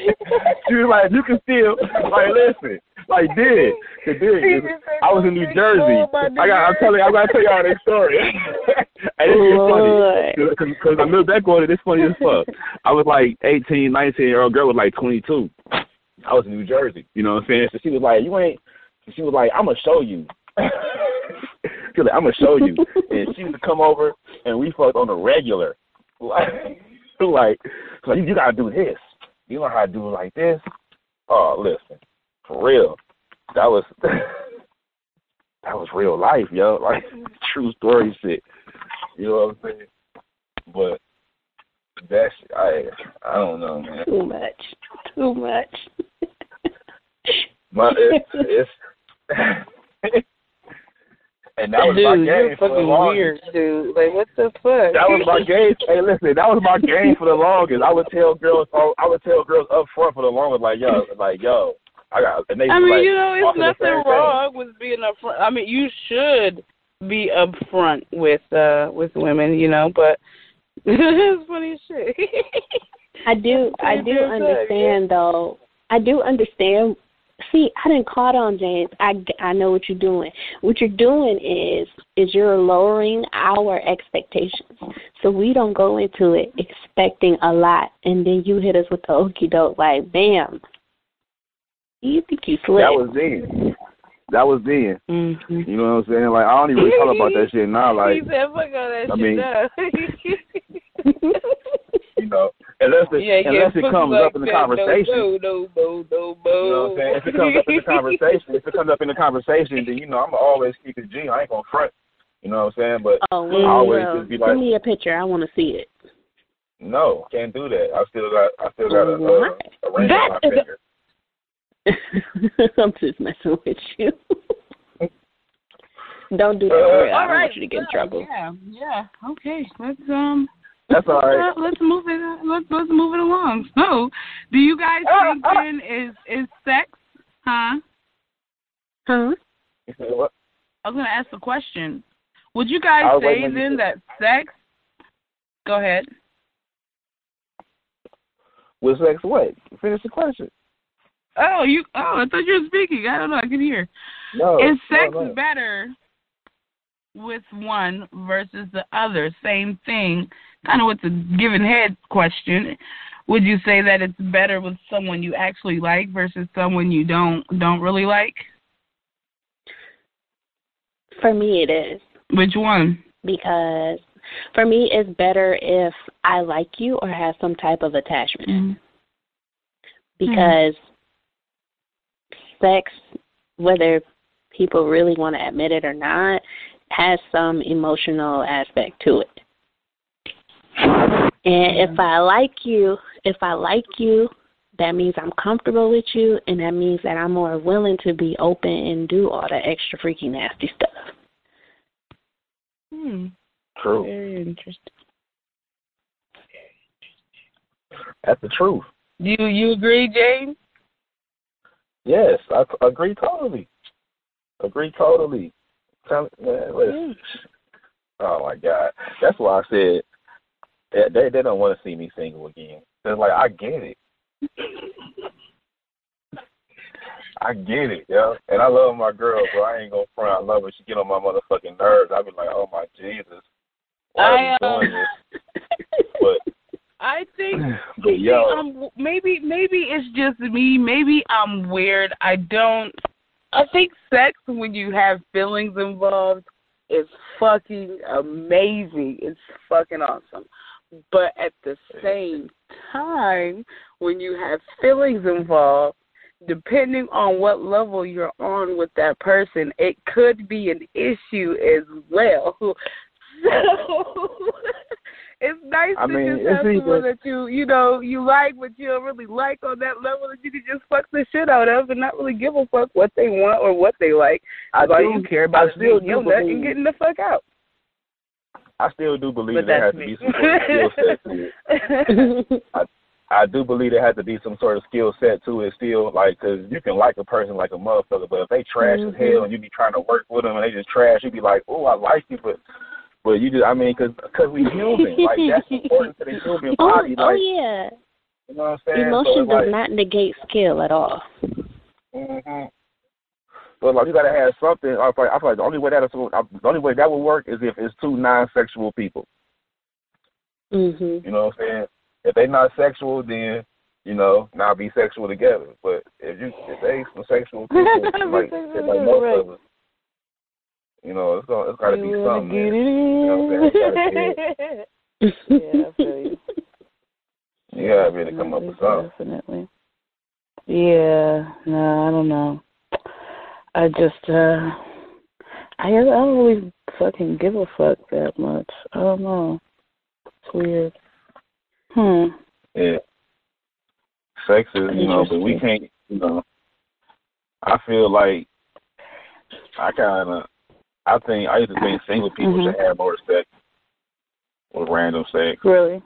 she was like, "You can still like listen." Like did, did. I was in New Jersey. I got. I'm telling. you, I gotta tell y'all this story. and it's funny because I look back on it. It's funny as fuck. I was like 18, 19 year old girl was like 22. I was in New Jersey. You know what I'm saying? So she was like, "You ain't." She was like, "I'm gonna show you." She's like, I'm gonna show you. and she used to come over and we fucked on the regular. Like, like, like you gotta do this. You know how to do it like this. Oh, listen, for real, that was that was real life, yo. Like true story shit. You know what I'm saying? But that's I I don't know, man. Too much. Too much. My it's, it's and that was dude, my game you're for fucking the weird, dude. Like, what the fuck? That was my game. hey, listen, that was my game for the longest. I would tell girls, oh, I would tell girls up front for the longest, like yo, like yo, I got. And they I mean, like, you know, it's offer the nothing same thing. wrong with being upfront. I mean, you should be upfront with uh with women, you know, but it's funny as shit. I do. I do do understand though. I do understand. See, I didn't caught on James. I, I know what you're doing. What you're doing is is you're lowering our expectations, so we don't go into it expecting a lot, and then you hit us with the okey doke like, bam. You think you slick? That was then. That was then. mm-hmm. You know what I'm saying? Like I don't even really talk about that shit now. Like he said, "Fuck all that I shit." mean- now. you know, unless it yeah, unless yeah, it comes like up in the that. conversation. No, no, no, no, no. You know what I'm saying? If it comes up in the conversation, if it comes up in the conversation, then you know I'm always keep it G. I ain't gonna front. You know what I'm saying? But oh, I always well, just be like, send me a picture. I want to see it. no, can't do that. I still got I still got a, a, a ring on my That is a- finger. I'm just messing with you. Don't do that. Uh. I don't right. want you to get in trouble. Yeah, yeah. Okay, let's um. That's all right. Let's, let's move it. Let's let's move it along. So, do you guys Ah, think ah. then is is sex? Huh? Huh? What? I was gonna ask the question. Would you guys say waiting then that sex? Go ahead. With sex, what? Finish the question. Oh, you. Oh, I thought you were speaking. I don't know. I can hear. No. is sex no, no. better with one versus the other? Same thing. Kind of with the given head question. Would you say that it's better with someone you actually like versus someone you don't don't really like? For me, it is Which one? because for me, it's better if I like you or have some type of attachment. Mm-hmm. Because sex, whether people really want to admit it or not, has some emotional aspect to it. And if I like you, if I like you, that means I'm comfortable with you, and that means that I'm more willing to be open and do all the extra freaky nasty stuff. Hmm. True. Very interesting. That's the truth. Do you you agree, James? Yes, I t- agree totally. Agree totally. Tell, man, listen. Oh my God, that's why I said they they, they don't want to see me single again. They're like, I get it. I get it, yo. And I love my girl, but I ain't gonna front. I love her. She get on my motherfucking nerves. I be like, oh my Jesus, why I, are uh, we doing this? But I think but yo, um, maybe maybe it's just me. Maybe I'm weird. I don't. I think sex when you have feelings involved is fucking amazing. It's fucking awesome. But at the same time, when you have feelings involved, depending on what level you're on with that person, it could be an issue as well. So it's nice I to mean, just have someone that you you know you like, but you don't really like on that level that you can just fuck the shit out of and not really give a fuck what they want or what they like. I do, you care about I still your do believe, getting the fuck out. I still do believe But there has that's to be some sort of skill set to it. I I do believe there has to be some sort of skill set to it still, like, cause you can like a person like a motherfucker, but if they trash as hell and you be trying to work with them and they just trash, you be like, oh, I like you, but but you just, I mean, cause cause we human, like that's important to the human oh, body, oh like, yeah. you know what I'm saying? Emotion so, does like, not negate skill at all. hmm But like you gotta have something. I feel like, I feel like the only way that the only way that would work is if it's two non-sexual people. Mhm. You know what I'm saying? If they're not sexual, then you know not be sexual together. But if you if they some sexual people, like like most right. of us, you know, it's gonna it's gotta be You wanna something. get man. You know what I'm saying? it in. yeah, I feel you. You gotta really come up with something. Definitely. Yeah, no, I don't know. I just, uh, I, I don't really fucking give a fuck that much. I don't know. It's weird. Hmm. Yeah. Sex is, you know, but we can't, you know. I feel like I kind of, I think I used to think single people Mhm. should have more sex with random sex. Really?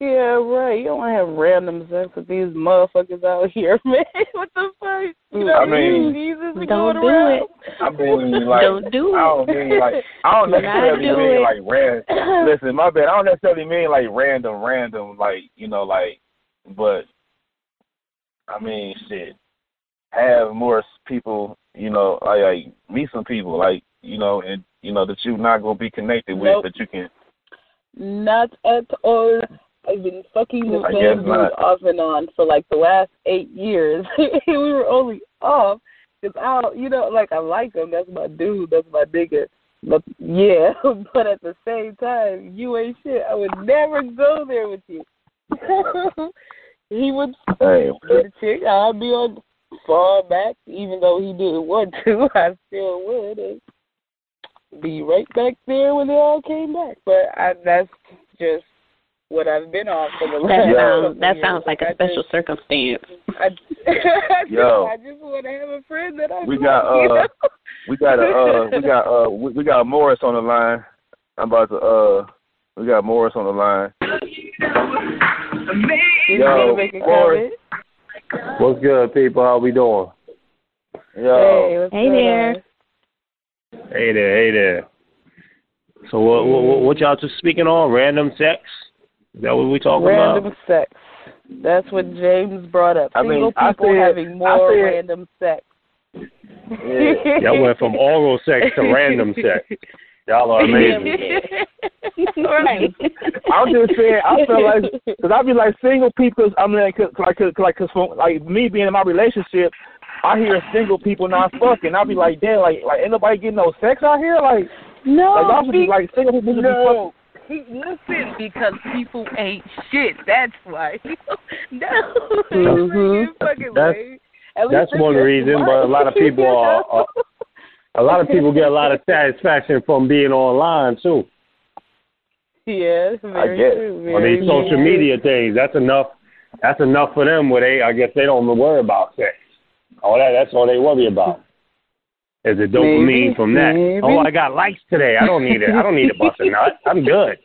Yeah, right. You don't want to have random sex with these motherfuckers out here, man. what the fuck? You know, I mean- Jesus is Don't going do around. it. I mean, like, Don't do I don't mean like, I don't Do not necessarily do mean it. like random. Listen, my bad. I don't necessarily mean like random, random, like you know, like, but I mean, shit. Have more people, you know, like, like meet some people, like you know, and you know that you're not gonna be connected with, Nope. that you can. Not at all. I've been fucking the I same dude off and on for like the last eight years. we were only off because I, don't- you know, like I like him. That's my dude. That's my nigga. But yeah, but at the same time, you ain't shit. I would never go there with you. he would Hey, get a chick. I'd be on far back, even though he didn't want to. I still would. And be right back there when they all came back. But I, that's just what I've been on for the last. That Yeah. sounds that couple sounds years. like a I special just- circumstance. I, Yo. I just want to have a friend that I We like, got, you uh, know? we got a, uh, we got uh, we, we got Morris on the line. I'm about to uh, we got Morris on the line. Did Yo, you Morris. What's good, people? How we doing? Yo, Hey, Hey there. Hey there, hey there. So what what, what y'all just speaking on? Random sex? Is that what we talking Random about? Random sex. That's what James brought up. I mean, Single I people said- having I more said- random sex. Yeah. Y'all went from oral sex to random sex. Y'all are amazing. right. I'm just saying, I feel like, cause I be like single people. I mean, cause, like, cause, like, cause from, like me being in my relationship, I hear single people not fucking. I be like, damn, like, like ain't nobody getting no sex out here. Like, No, like y'all should be be- like single people should be fucking. No. He, listen, because people ain't shit. That's why. no. Mhm. You're fucking That's-. At That's one reason, but a lot of people are, are a lot of people get a lot of satisfaction from being online too. Yeah, that's very guess. true. On these social true. media things. That's enough that's enough for them where they I guess they don't worry about sex. All that that's all they worry about. Is the dopamine Maybe, from that. maybe. Oh, I got likes today. I don't need it. I don't need to bust a nut. I'm good.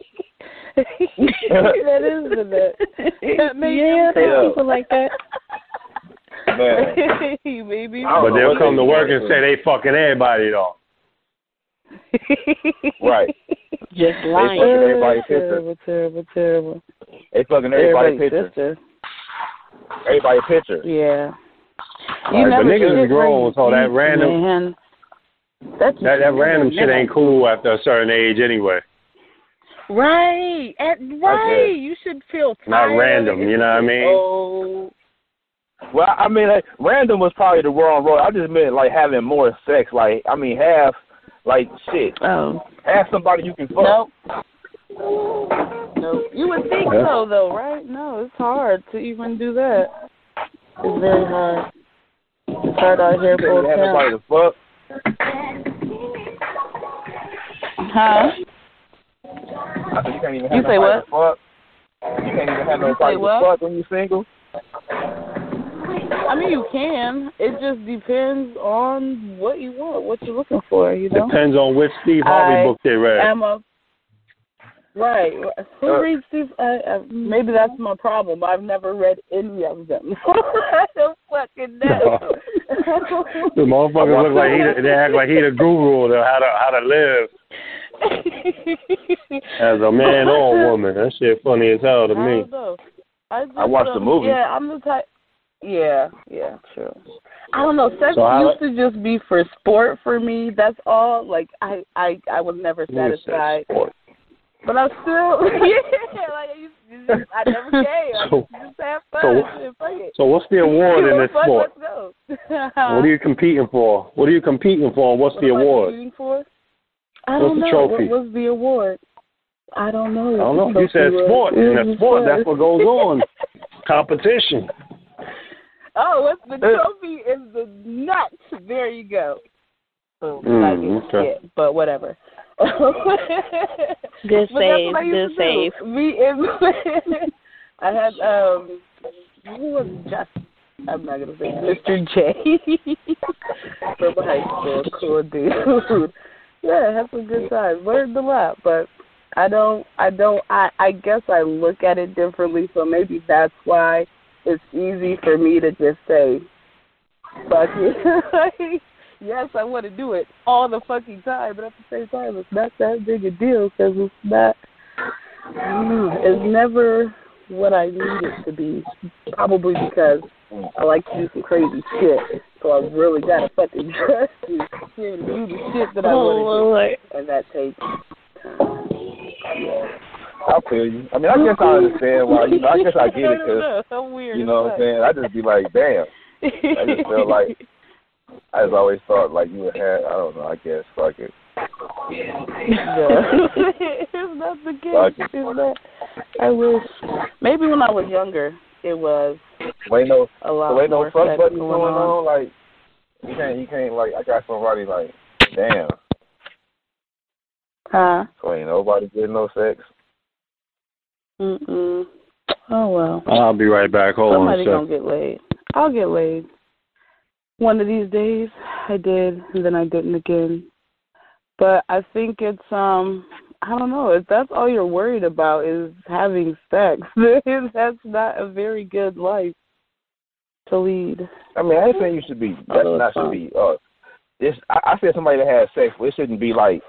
that is the that. That makes Yeah, Yeah. people like that. Maybe. But they'll come to work and say they fucking everybody though. Right. Just lying. They lying. fucking everybody's picture. terrible, terrible, terrible. They fucking everybody's Everybody's picture. sister. Everybody's picture. Yeah. Right, but niggas is grown, raised, so that random- man, that, That that random shit ain't cool after a certain age anyway. Right, at, right. You should feel Not random, you know what I mean? Oh, Well, I mean, like, random was probably the wrong word. I just meant like having more sex. Like, I mean, have like shit. oh, Have somebody you can fuck. nope. Nope. You would think Yeah. so, though, right? No, it's hard to even do that. It's very hard. It's hard out here You for have a to fuck. Huh? You can't even have You say nobody what? fuck. You can't even have You nobody say to what? fuck when you're single. I mean, you can. It just depends on what you want, what you're looking for. You know. Depends on which Steve Harvey I book they read. am a right. Who Uh, reads these? I, I, maybe that's my problem. I've never read any of them. I don't fucking know. the motherfucker look like he they act like he the guru to how to how to live as a man or a woman. That shit funny as hell to I me. don't know. I, just, I watched the um, movie. Yeah, I'm the type. Yeah, yeah, true. I don't know. Sex So how- used to just be for sport for me. That's all. Like I, I, I was never You said satisfied. sport. But I'm still, yeah, like I used just, I never came. So- just have fun. so- and fuck it. So what's the award in this sport? What are you competing for? What are you competing for? What's What the award? for? I What's don't the know. trophy? What was the award? I don't know. I don't know. You said was. sport. In a sport, that's what goes on. Competition. oh, what's the trophy? Is the nuts. There you go. Boom. Mm, okay. shit, but whatever. Good save. Good save. do. Me and I had um who was just I'm not gonna say Mr. J from high school, cool dude. yeah, had some good times. Learned a lot, but I don't I don't I I guess I look at it differently, so maybe that's why it's easy for me to just say fuck it. Like, yes, I want to do it all the fucking time, but at the same time, it's not that big a deal because it's not. I don't know. It's never what I need it to be. Probably because I like to do some crazy shit, so I really gotta fucking trust you to do the shit that I Oh want to do, and that takes time. Yeah. I feel you. I mean, I guess I understand why. You know, I guess I get it I because don't know. I'm weird. you know what I'm saying. I just be like, damn. I just feel like I just always thought like you would have. I don't know. I guess fuck it. Yeah. it's not the case. it. It's not. I wish. Maybe when I was younger, it was So ain't no, a lot so ain't no more fuck sex button going going on. on. Like you can't, you can't like. I got somebody like, damn. Huh? So ain't nobody getting no sex. Mm-mm. Oh well. I'll be right back. Hold Somebody on a gonna get laid. I'll get laid. One of these days, I did, and then I didn't again. But I think it's um, I don't know. If that's all you're worried about is having sex, that's not a very good life to lead. I mean, I ain't saying you should be. That's not it's should be. Uh, this I, I said somebody that has sex, but it shouldn't be like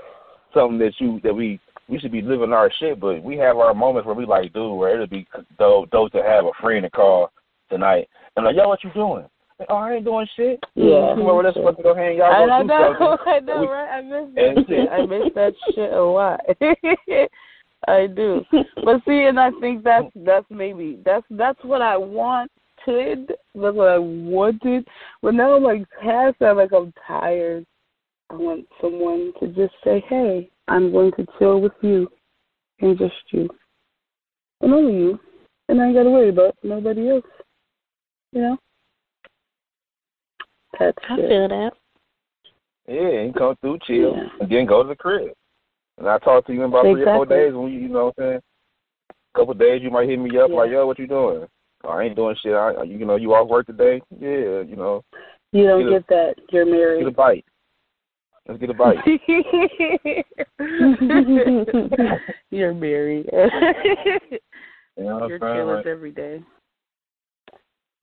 something that you that we we should be living our shit. But we have our moments where we like, dude, where it'll be dope, dope to have a friend to call tonight and like, yo, what you doing? Oh, I ain't doing shit. Yeah. Come over, let's fucking go hang y'all. I, Go I know. I know, We- right? I miss that shit. I miss that shit a lot. I do. But see, and I think that's that's maybe that's that's what I wanted. That's what I wanted. But now I'm like past that. Like I'm tired. I want someone to just say, "Hey, I'm going to chill with you, and just you, and only you, and I ain't got to worry about nobody else." You know. That's I it. feel that. Yeah, and come through, chill, Yeah. and then go to the crib. And I talk to you in about three or four days when you, you know what I'm saying. A couple of days you might hit me up Yeah. like, yo, what you doing? Oh, I ain't doing shit. I, you know, you off work today? Yeah, you know, You don't Get a- that. You're married. get a bite. Let's get a bite. You're married. You know what You're I'm saying? chilling Like, every day.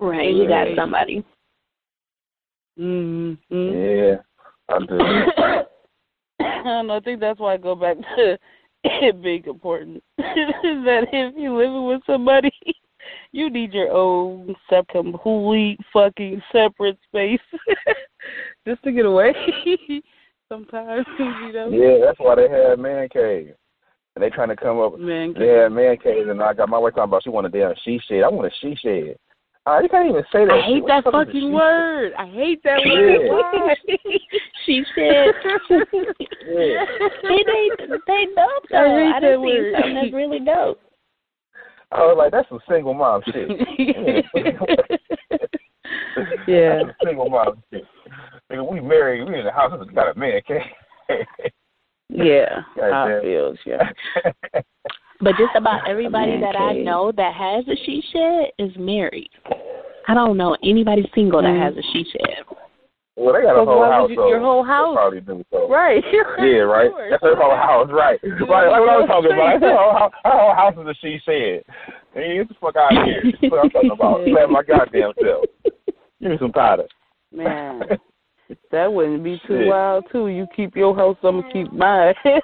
Right, you got somebody. Mm-hmm. Yeah, I do. I don't know. I think that's why I go back to it being important. that if you're living with somebody, you need your own sep- complete fucking separate space just to get away. Sometimes, you know. Yeah, that's why they have man cave. And they trying to come up. Man They had man cave, and I got my wife talking about she want a damn she shed. I want a she shed. Uh, you can't even say that. I hate that fuck fucking word. I hate that Yeah. word. Why? she said Yeah. they they they dope I though. I, done seen word. something that's really dope. I was like, that's some single mom shit. yeah. Some single mom shit. Nigga, we married. We in the house. We got a man cave. Yeah. I feel yeah. But just about everybody that I know that has a she shed is married. I don't know anybody single that Mm. has a she shed. well, they got a whole house. you- so your whole house? Probably do so. Right. Yeah, right. That's her whole house, right? Right, like what I was talking about. Her whole, house- her whole house is a she shed. Hey, get the fuck out of here. That's what I'm talking about. Slap my goddamn self. Give me some powder. Man. That wouldn't be too Shit. wild too. You keep your house, I'm gonna keep mine.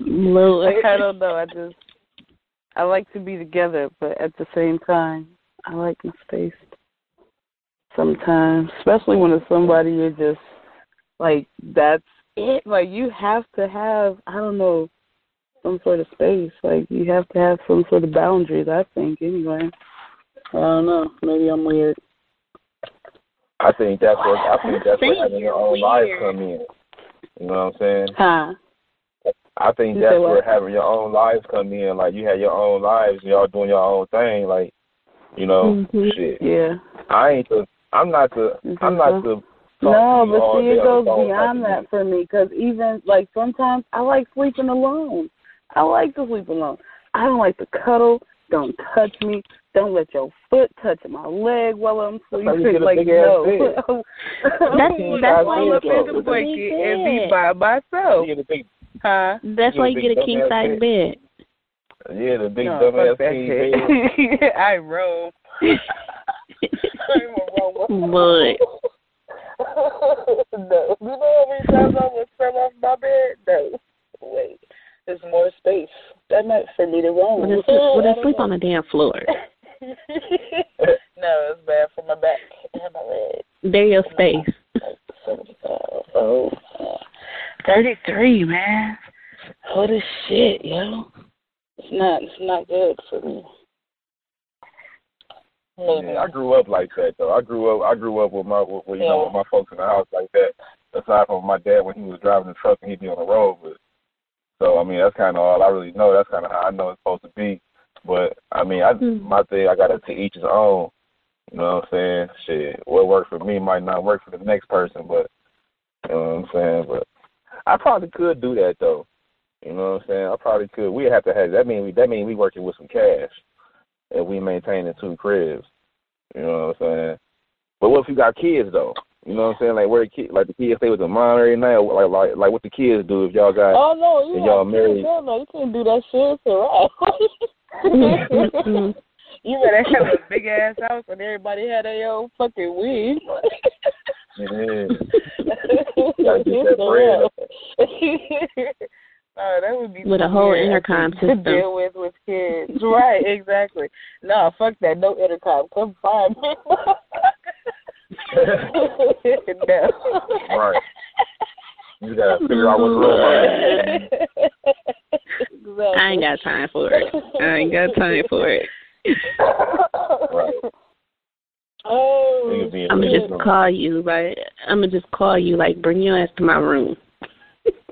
Lord. I don't know. I just I like to be together, but at the same time, I like my space. Sometimes, especially when it's somebody you're just like that's it. Like you have to have I don't know some sort of space. Like you have to have some sort of boundaries. I think anyway. I don't know. Maybe I'm weird. I think that's what I think that's where Think having your you're own life come in. You know what I'm saying? Huh? I think You that's where having your own lives come in. Like you have your own lives, and y'all doing your own thing. Like, you know, Mhm. shit. Yeah. I ain't the. I'm not the. You I'm not so? the. No, but see, it goes beyond beyond that for me. Because even like sometimes I like sleeping alone. I like to sleep alone. I don't like to cuddle. Don't touch me. Don't let your foot touch my leg while I'm That's how you sleeping. get Like no. That's- that's That's why all you get a the big blanket and be by myself. Yeah, the big, Huh? That's why you get a king size bed. bed. yeah, the big no, dumbass king bed. I roll. I'm. But no. You know how many times I would fell off my bed? No. Wait. There's more space. That might for me to roll. would I, would I sleep on the damn floor? no, it's bad for my back and my leg. There your space. Oh, uh, 33, man. Holy shit, yo. It's not, it's not good for me. Yeah, I grew up like that though. I grew up. I grew up with my, with, with, you know, with my folks in the house like that. Aside from my dad when he was driving the truck and he'd be on the road, but so I mean that's kind of all I really know. That's kind of how I know it's supposed to be. But I mean, I Mhm. my thing, I got to to each his own. You know what I'm saying? Shit, what worked for me might not work for the next person, but you know what I'm saying. But I probably could do that though. You know what I'm saying? I probably could. We have to have that mean we that mean we working with some cash and we maintaining two cribs. You know what I'm saying? But what if you got kids though? You know what I'm saying? Like where the kid, like the kids stay with the mom every night, or like like like what the kids do if y'all got Oh no, you y'all married. kids. No, you can't do that shit. It's. Mhm. you better have a big ass house and everybody had their own fucking weed. Yeah. Gotta get that bread. No, that would be With a whole intercom think, to system. deal with with kids. right, exactly. No, fuck that. No intercom. Come find me. no. Right. You gotta figure out what room I'm in. Exactly. I ain't got time for it. I ain't got time for it. Right. Oh, I'm gonna just call you, like I'm gonna just call you, like bring your ass to my room.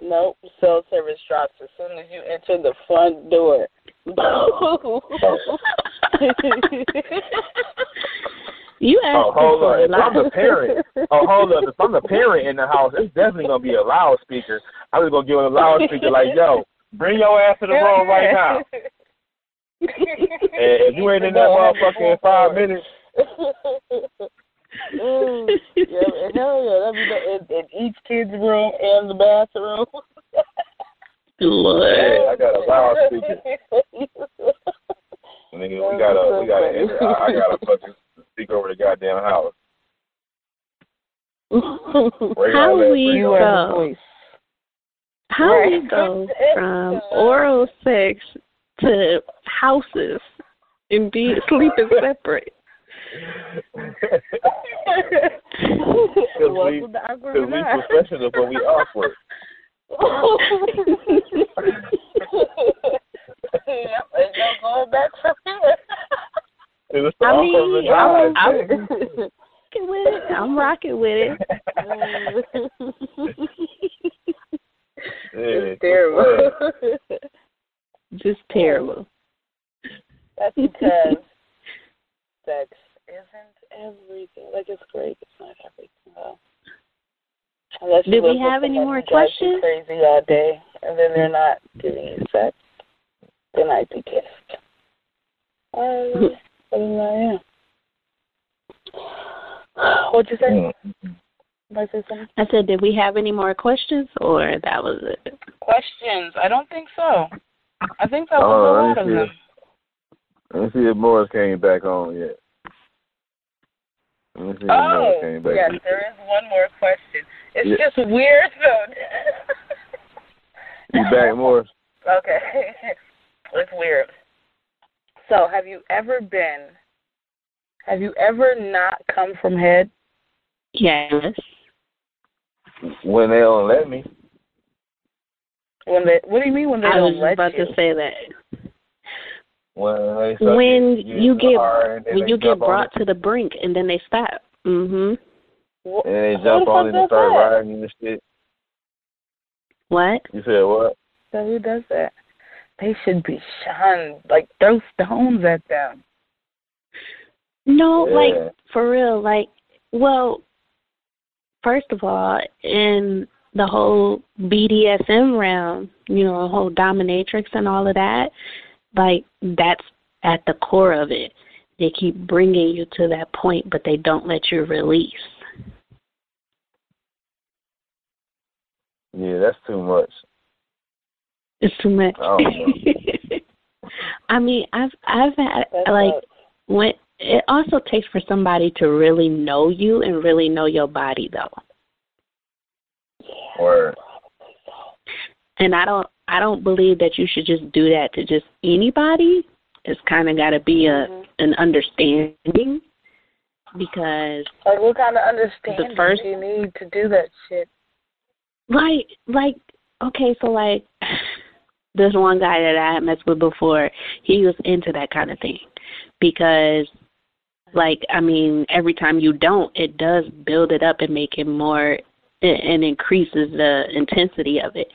Nope. Cell service drops as soon as you enter the front door. You Oh, hold for on. If I'm lot. the parent, oh, hold up. If I'm the parent in the house, it's definitely gonna be a loudspeaker. I'm just gonna give it a loudspeaker like, "Yo, bring your ass to the room right now." And if you ain't in that motherfucker in five minutes, mm, yeah, hell yeah, that'd be the, in, in each kid's room and the bathroom. Lord. yeah, I got a loudspeaker. Nigga, we got a, we got a, I I got a fucking speak over the goddamn house. How we go? How right. we go from oral sex to houses and be sleeping separate? Because we, cause we professional, but we awkward. yep, there's no going back from here. It was the I awkward mean, I'm. I'm rocking with it. I'm rocking with it. Yeah, terrible. Just terrible. That's because sex isn't everything. Like it's great, it's not everything though. Unless Did we have any more who drives you questions? Crazy all day, and then they're not giving you sex. Then I'd be pissed. Um, but then I am. What'd you say? Mm. Did I say something? I said, did we have any more questions, or that was it? Questions? I don't think so. I think that was Oh, a lot of see them. Let me see if Morris came back on yet. Let me see if Oh, Morris came back. yes, there is one more question. It's Yeah. just weird though. You back, Morris? Okay. it's weird. So, have you ever been have you ever not come from head? Yes. When they don't let me. When they what do you mean when they I don't let me? I was about to say that. When they suck When you get hard, and then when you get brought to the brink and then they stop. Mhm. And they jump the on fuck it and start that? riding you and shit. What? You said what? So who does that? They should be shunned. Like throw stones at them. No, Yeah. like for real, like well, first of all, in the whole BDSM realm, you know, the whole dominatrix and all of that, like that's at the core of it. They keep bringing you to that point, but they don't let you release. Yeah, that's too much. It's too much. I. I mean, I've I've had That's like up. when it also takes for somebody to really know you and really know your body though. Or And I don't I don't believe that you should just do that to just anybody. It's kind of got to be a Mhm. an understanding because Like what kind of understanding the first- do you need to do that shit? like like okay, so like this one guy that I had messed with before, he was into that kind of thing because like I mean, every time you don't, it does build it up and make it more and increases the intensity of it.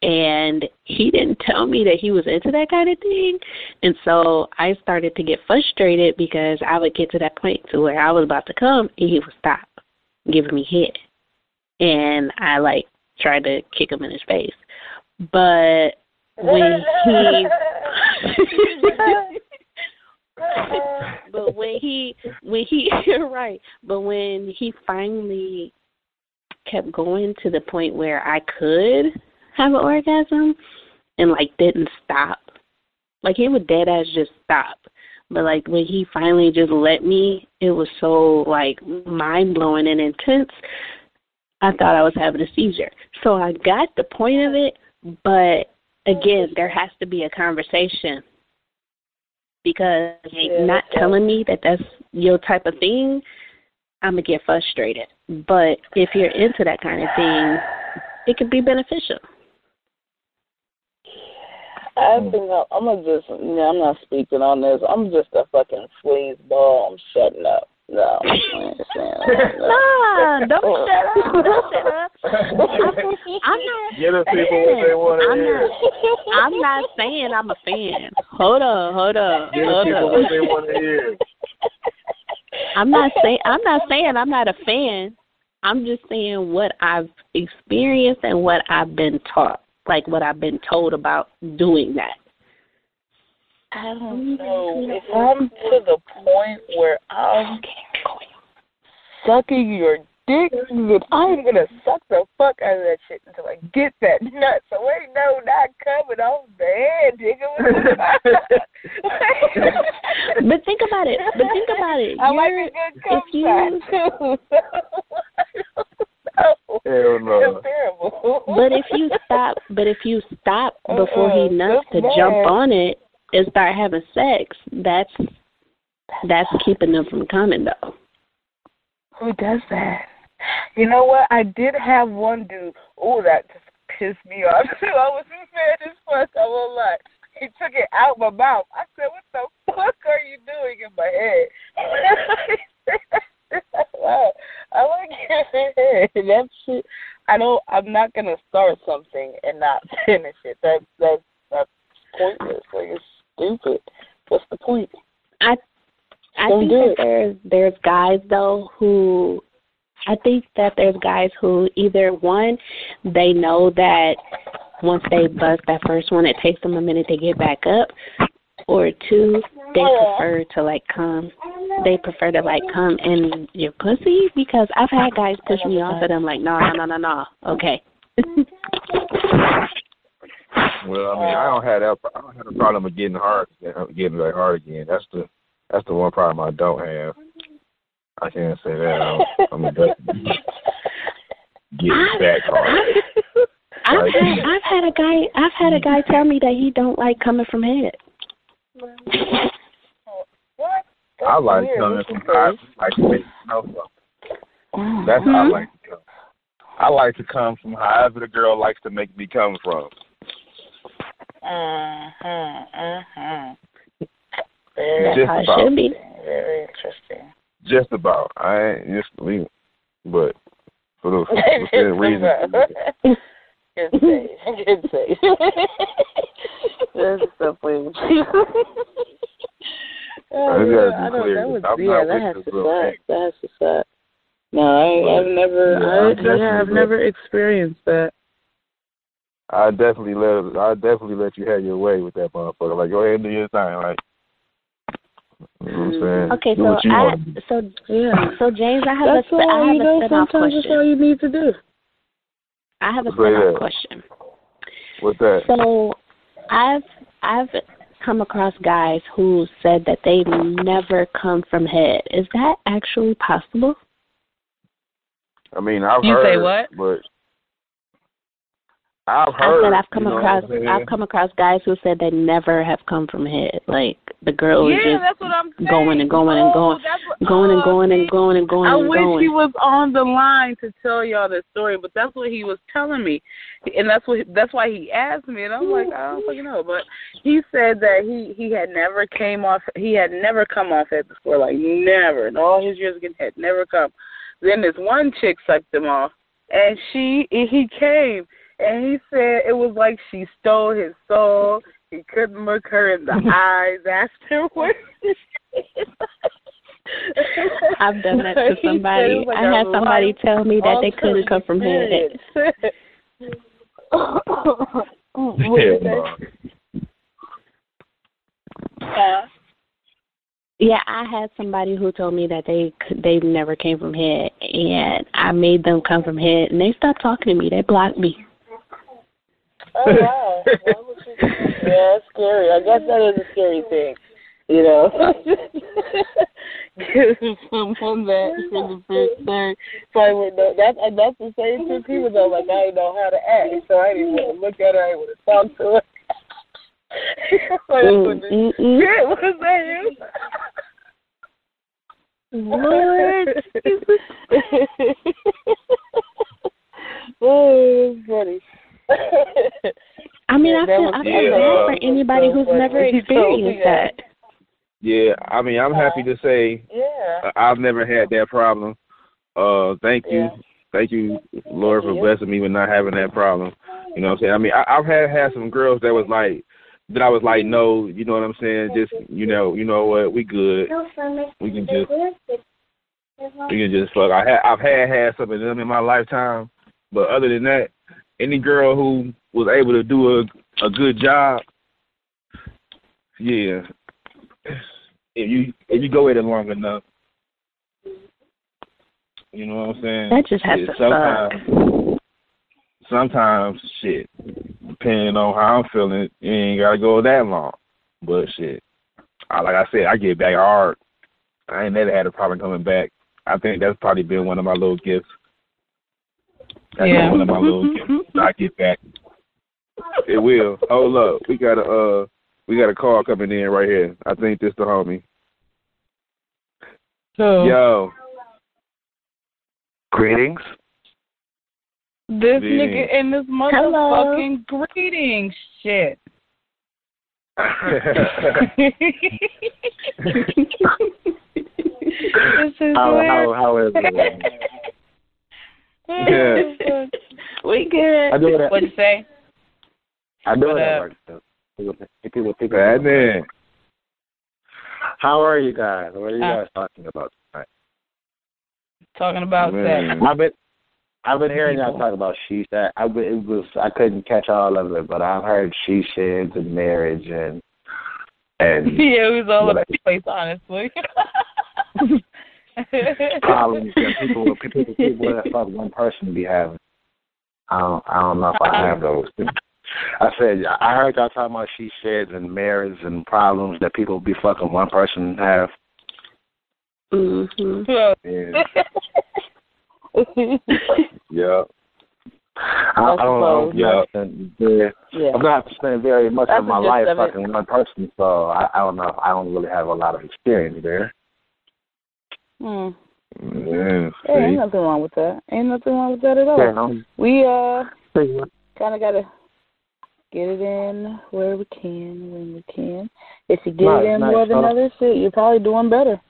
And he didn't tell me that he was into that kind of thing. And so I started to get frustrated because I would get to that point to where I was about to come and he would stop giving me hit. And I like tried to kick him in his face. But when he but when he when he right. But when he finally kept going to the point where i could have an orgasm and like didn't stop like he would dead ass just stop. But like when he finally just let me it was so like mind blowing and intense i thought i was having a seizure. So i got the point of it but again there has to be a conversation because Yeah, not telling me that that's your type of thing, I'm gonna get frustrated. But if you're into that kind of thing, it could be beneficial. I think I'm, I'm gonna just. Yeah, I'm not speaking on this. I'm just a fucking sleazeball. I'm shutting up. No, I ain't Nah, don't shut up. Don't shut up. I'm not. Give the people what they want to I'm hear. not. I'm not saying I'm a fan. Hold on, hold on, Give the hold people what they on. want to hear. I'm not saying I'm not saying I'm not a fan. I'm just saying what I've experienced and what I've been taught, like what I've been told about doing that. I don't know. If I'm to the point where I'm sucking your dick, then I'm gonna suck the fuck out of that shit until I get that nut. So ain't no not coming off the head, nigga. But think about it. But think about it. I like You're- a good cum if you- shot, too. Hell no. terrible. But if you stop, but if you stop uh-uh. before he Uh-uh, nuts to that's jump on it and start having sex, that's that's keeping them from coming though. Who does that? You know what? I did have one dude. Oh, that just pissed me off. too. I was mad as fuck. I won't lie. He took it out my mouth. I said, "What the fuck are you doing in my head?" wow, I like. That shit. I don't. I'm not gonna start something and not finish it. That that that's pointless. Like it's stupid. What's the point? I I Don't think that it. there's there's guys though who I think that there's guys who either one they know that once they bust that first one it takes them a minute to get back up or two they prefer to like come they prefer to like come in your pussy because I've had guys push me off and I'm like no no no no no okay Well, I mean, I don't have that. I don't have a problem with getting hard, getting like hard again. That's the that's the one problem I don't have. I can't say that. A definitely getting back hard. I've had I've had a guy I've had a guy tell me that he don't like coming from head. What? I like coming from face? like to make snow. That's Mm-hmm. how I like to come. I like to come from however the girl likes to make me come from. Very, Just about. should be. very interesting. Just about. I ain't just leave, but for the for the reason. Good save. Good save. That's so funny. oh, yeah, I don't, that I'm yeah, that has to suck. That has to suck. No, I, I've never, I, I have never experienced that. I definitely let I definitely let you have your way with that motherfucker. Like go ahead and do your thing. Like you know what I'm mm-hmm. saying? Okay, do so what you I want so Yeah. so James, I have That's a I all, have you a know, spin-off sometimes that's all question. you need to do. I have a Say spin-off question. What's that? So I've I've come across guys who said that they've never come from head. Is that actually possible? I mean, I've You heard, say what? but I've I heard. said I've come across I'm saying? I've come across guys who said they never have come from head. Like the girl is just that's what I'm saying. going and going and Oh, going, that's what- going and oh, going and going and going I and wish going. he was on the line to tell y'all the story, but that's what he was telling me, and that's what that's why he asked me, and I'm like, I don't fucking know, but he said that he he had never came off, he had never come off head before, like never, in all his years of getting head, never come. Then this one chick sucked him off, and she he came, and he said it was like she stole his soul. He couldn't look her in the eyes. What. I've done that to He said it somebody. like I had somebody tell me that they couldn't come from head. experience. what Hell is no. that? Huh? Yeah, I had somebody who told me that they they never came from head, and I made them come from head, and they stopped talking to me. They blocked me. Oh wow. Why would you do that? yeah, it's scary. I guess that is a scary thing. You know. Someone that for the first time. Probably would know that and that's the same two people though, like I didn't know how to act. So I didn't want to look at her, I didn't want to talk to her. like, Mm, mm, mm. was that you? Lord oh, that's funny. I mean, Yeah, I feel was- I feel yeah, bad uh, for anybody so who's funny never when he told me experienced that. Yeah, I mean, I'm happy to say Yeah. I- I've never had that problem. Uh, thank you, Yeah. thank you, Lord, for you. blessing me with not having that problem. You know what I'm saying? I mean, I, I've had had some girls that was like, that I was like, no, you know what I'm saying? Just, you know, you know what? We good. We can just, we can just fuck. I had, I've had had some of them in my lifetime, but other than that, any girl who was able to do a a good job, yeah. If you if you go at it long enough, you know what I'm saying. That just has Shit, to sometimes, sometimes shit, depending on how I'm feeling, you ain't gotta go that long. But shit, I, like I said, I get back hard. I ain't never had a problem coming back. I think that's probably been one of my little gifts. That's Yeah. one of my little mm-hmm. gifts. When I get back. It will. Hold up. We got a uh we got a call coming in right here. I think this the homie. So Yo. Greetings. This Greetings. nigga and this motherfucking greeting shit. this is How how how is it? Yeah. we good. I do it. What'd you say? I do it What at work. though. People, people, people. Bad man. How are you guys? What are you Uh, guys talking about tonight? Talking about Man. sex. I've been I've been hearing y'all talk about she said I been, it was I couldn't catch all of it, but I've heard she sheds and marriage and and yeah, it was all What over the place, honestly. problems that people people people that fuck one person be having. I don't I don't know if I have those. I said I heard y'all talking about she sheds and marriage and problems that people be fucking one person have. hmm Yeah. yeah. I, I don't know. Yeah. Yeah. yeah. I'm not spending very much That's of my life of it. fucking one person, so I, I don't know. I don't really have a lot of experience there. Hmm. Yeah. Ain't nothing wrong with that. Ain't nothing wrong with that at all. Yeah. We uh kind of gotta get it in where we can when we can. If you get Nice, it in nice. more than Uh, others, you're probably doing better.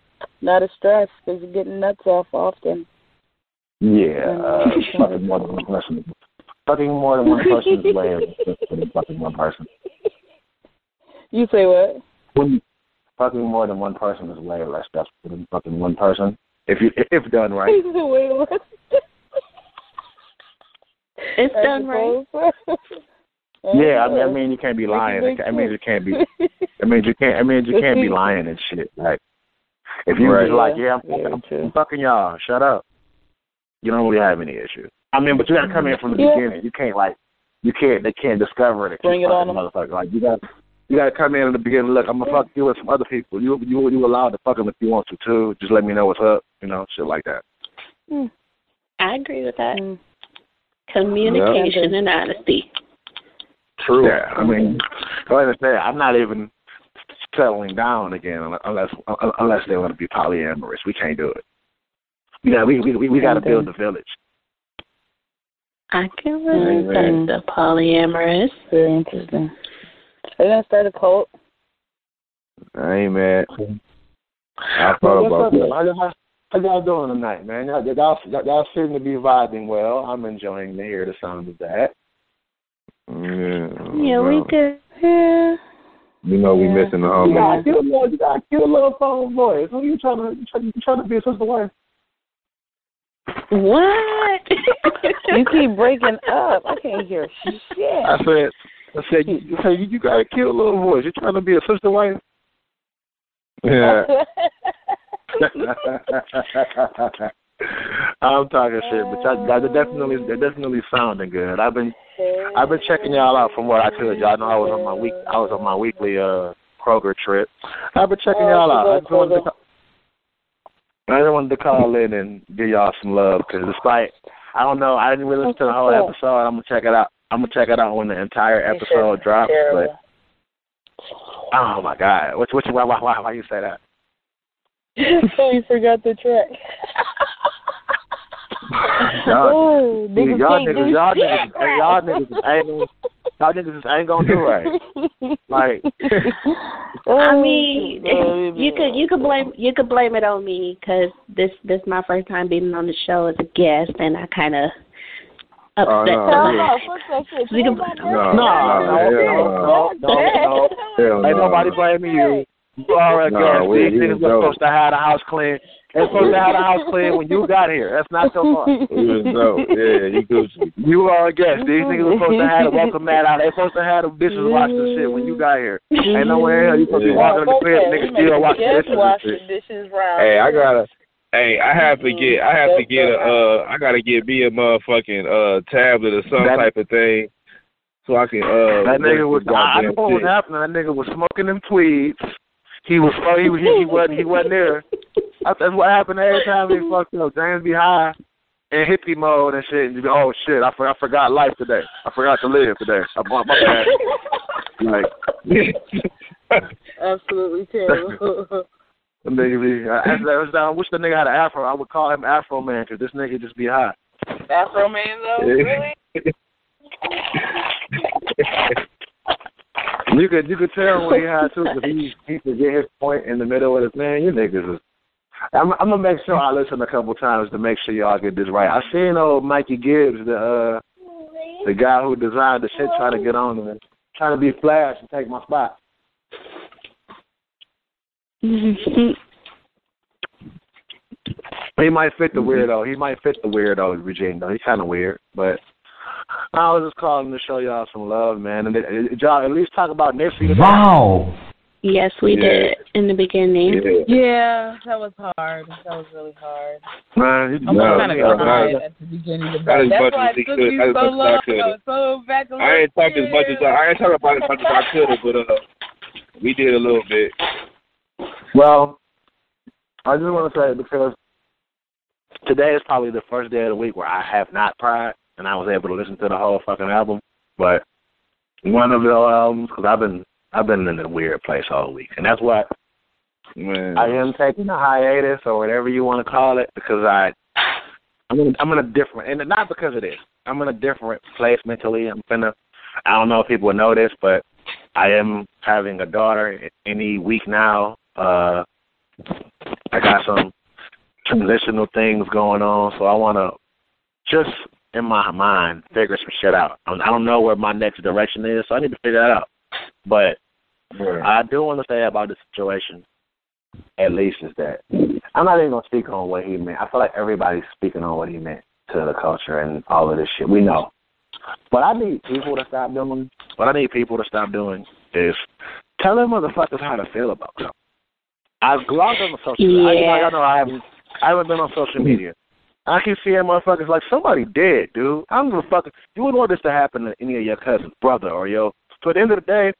Not as stressed because you're getting nuts off often. Yeah, uh, fucking more than one person. Fucking more than one person is way than fucking one person. You say what? When fucking more than one person is way less stressful than fucking one person. If you if done right. Wait, what? It's done right. Yeah, I mean, I mean you can't be lying. I mean you can't be. I mean you can't. I mean you can't be lying and shit. Like if you Right. just like, yeah, I'm Yeah, fucking, I'm. I'm fucking y'all. Shut up. You don't really have any issues. I mean, but you gotta come in from the Yeah. beginning. You can't like, you can't. They can't discover it. Bring it on 'em. motherfucker. Like you got. To You gotta come in at the beginning. Look, I'm gonna fuck you with some other people. You you you allowed to fuck them if you want to too. Just let me know what's up. You know, shit like that. I agree with that. Mm. Communication and honesty. True. Yeah, I mean, like I said, I'm not even settling down again unless unless they want to be polyamorous. We can't do it. We got we we we got to build the village. I can relate Mhm. that the polyamorous. Very interesting. Are you gonna start a cult? I ain't mad. I Well, thought what's about that. man? How y'all- how y'all doing tonight, man? Y'all, y'all, y'all, y'all seem to be vibing well. I'm enjoying to hear the sound of that. Yeah, Yeah, we well, good. Yeah. You know we Yeah. missing the You homie. got a cute little, you got a little phone voice. Who you trying to, you trying, you trying to be a sister wife? What? You keep breaking up. I can't hear shit. I said, I said, you, you said you got a cute little voice. You're trying to be a sister wife? Yeah. I'm talking shit, but y'all, y'all are definitely they're definitely sounding good. I've been I've been checking y'all out from what I could. Y'all know I was on my week I was on my weekly uh Kroger trip. I've been checking y'all out. I just wanted to call, I just wanted to call in and give y'all some love because despite I don't know I didn't really listen to the whole episode. I'm gonna check it out. I'm gonna check it out when the entire episode drops. But oh my god, what's what's why why why why you say that? so you forgot the track. Y'all, oh, See, niggas y'all can't niggas, y'all niggas, y'all niggas just ain't gonna, y'all niggas ain't gonna do right. Like, oh, I Oh, mean, you could you could blame you could blame it on me because this this my first time being on the show as a guest, and I kind of upset Oh, no. No, fuck that shit. You can- No, no, no, no, no, no, no, ain't nobody blaming you. You already Nah, guessed. These niggas was were supposed to have the house clean. They supposed to have the house clean when you got here. That's not your fault. We was. Yeah, you Gucci. You are a guest. These niggas were supposed to have the welcome mat out. They supposed to have the dishes washed and shit when you got here. Ain't no way in hell you supposed to be Yeah. walking in the crib, niggas still washing dishes the dishes. Hey, I gotta. Hey, I have to get. I have to get a. Uh, I gotta get me a motherfucking uh tablet or some That- type of thing, so I can. Uh, That nigga was. work I, I know goddamn what was happening. That nigga was smoking them tweeds. He was. He was. He, he wasn't. He wasn't there. That's that's what happened every time he fucked up. James be high. in hippie mode and shit. And you be, oh shit, I, for, I forgot life today. I forgot to live today. I bought my bad. like, Absolutely terrible. Nigga be, I, I, I wish the nigga had an afro. I would call him Afro Man because this nigga just be hot. Afro man though, really? You could you could tell when he had to, but he he could get his point in the middle of the man. You niggas is. I'm, I'm gonna make sure I listen a couple times to make sure y'all get this right. I seen old Mikey Gibbs, the uh, the guy who designed the shit, trying to get on and trying to be flash and take my spot. He might fit the weirdo. He might fit the weirdo regime though. He's kind of weird, but I was just calling to show y'all some love, man. And it, y'all at least talk about Nipsey. Today. Wow. Yes, we Yeah. did in the beginning. Yeah. Yeah, that was hard. That was really hard. Man, you I'm No, kind of no, cried no. at the beginning of Not as That's why as it took could- me not as so much as I long. I was so back a I ain't talk as much as I, I ain't talking about as much as I could have, but uh, we did a little bit. Well, I just want to say because today is probably the first day of the week where I have not cried, and I was able to listen to the whole fucking album. But one of the albums, because I've been I've been in a weird place all week, and that's why Man. I am taking a hiatus or whatever you want to call it because I I'm in, I'm in a different and not because of this. I'm in a different place mentally. I'm finna. I don't know if people know this, but I am having a daughter any week now. Uh, I got some transitional things going on, so I want to just in my mind figure some shit out. I don't know where my next direction is, so I need to figure that out. But Right. I do want to say about the situation, at least, is that I'm not even gonna speak on what he meant. I feel like everybody's speaking on what he meant to the culture and all of this shit. We know, but I need people to stop doing. What I need people to stop doing is telling motherfuckers how to feel about something. I've logged on the social media. Yeah. I, I know I haven't. I haven't been on social media. I keep seeing motherfuckers like somebody dead, dude. I don't give a fuck. You wouldn't want this to happen to any of your cousins, brother, or yo. So at the end of the day,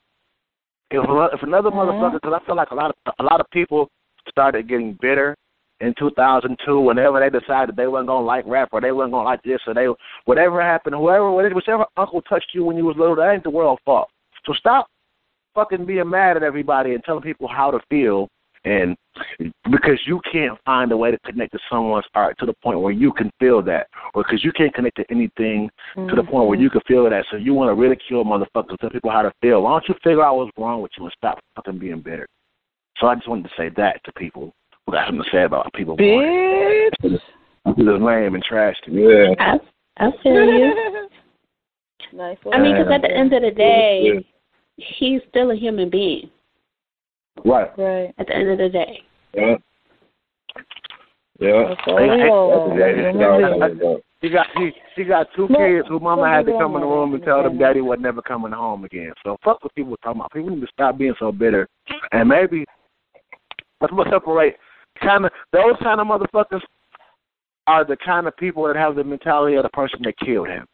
if if another uh-huh. motherfucker, because I feel like a lot of a lot of people started getting bitter in 2002 whenever they decided they wasn't gonna like rap or they wasn't gonna like this or they whatever happened, whoever whichever uncle touched you when you was little, that ain't the world's fault. So stop fucking being mad at everybody and telling people how to feel and because you can't find a way to connect to someone's art to the point where you can feel that, or because you can't connect to anything to the point where you mm-hmm. can feel that. So you want to ridicule motherfuckers, tell people how to feel. Why don't you figure out what's wrong with you and stop fucking being bitter? So I just wanted to say that to people who got something to say about people born. Bitch. This lame and trash to me. Yeah. I I feel you. nice. I mean, because at the end of the day, Yeah. he's still a human being. Right. right. At the end of the day, Yeah. Yeah. That's all we want. That's exactly what I'm talking about. He got he he got two kids who mama had to come in the room and tell them daddy was never coming home again. So fuck what people talking about. People need to stop being so bitter. And maybe let's let's separate kind of those kind of motherfuckers are the kind of people that have the mentality of the person that killed him.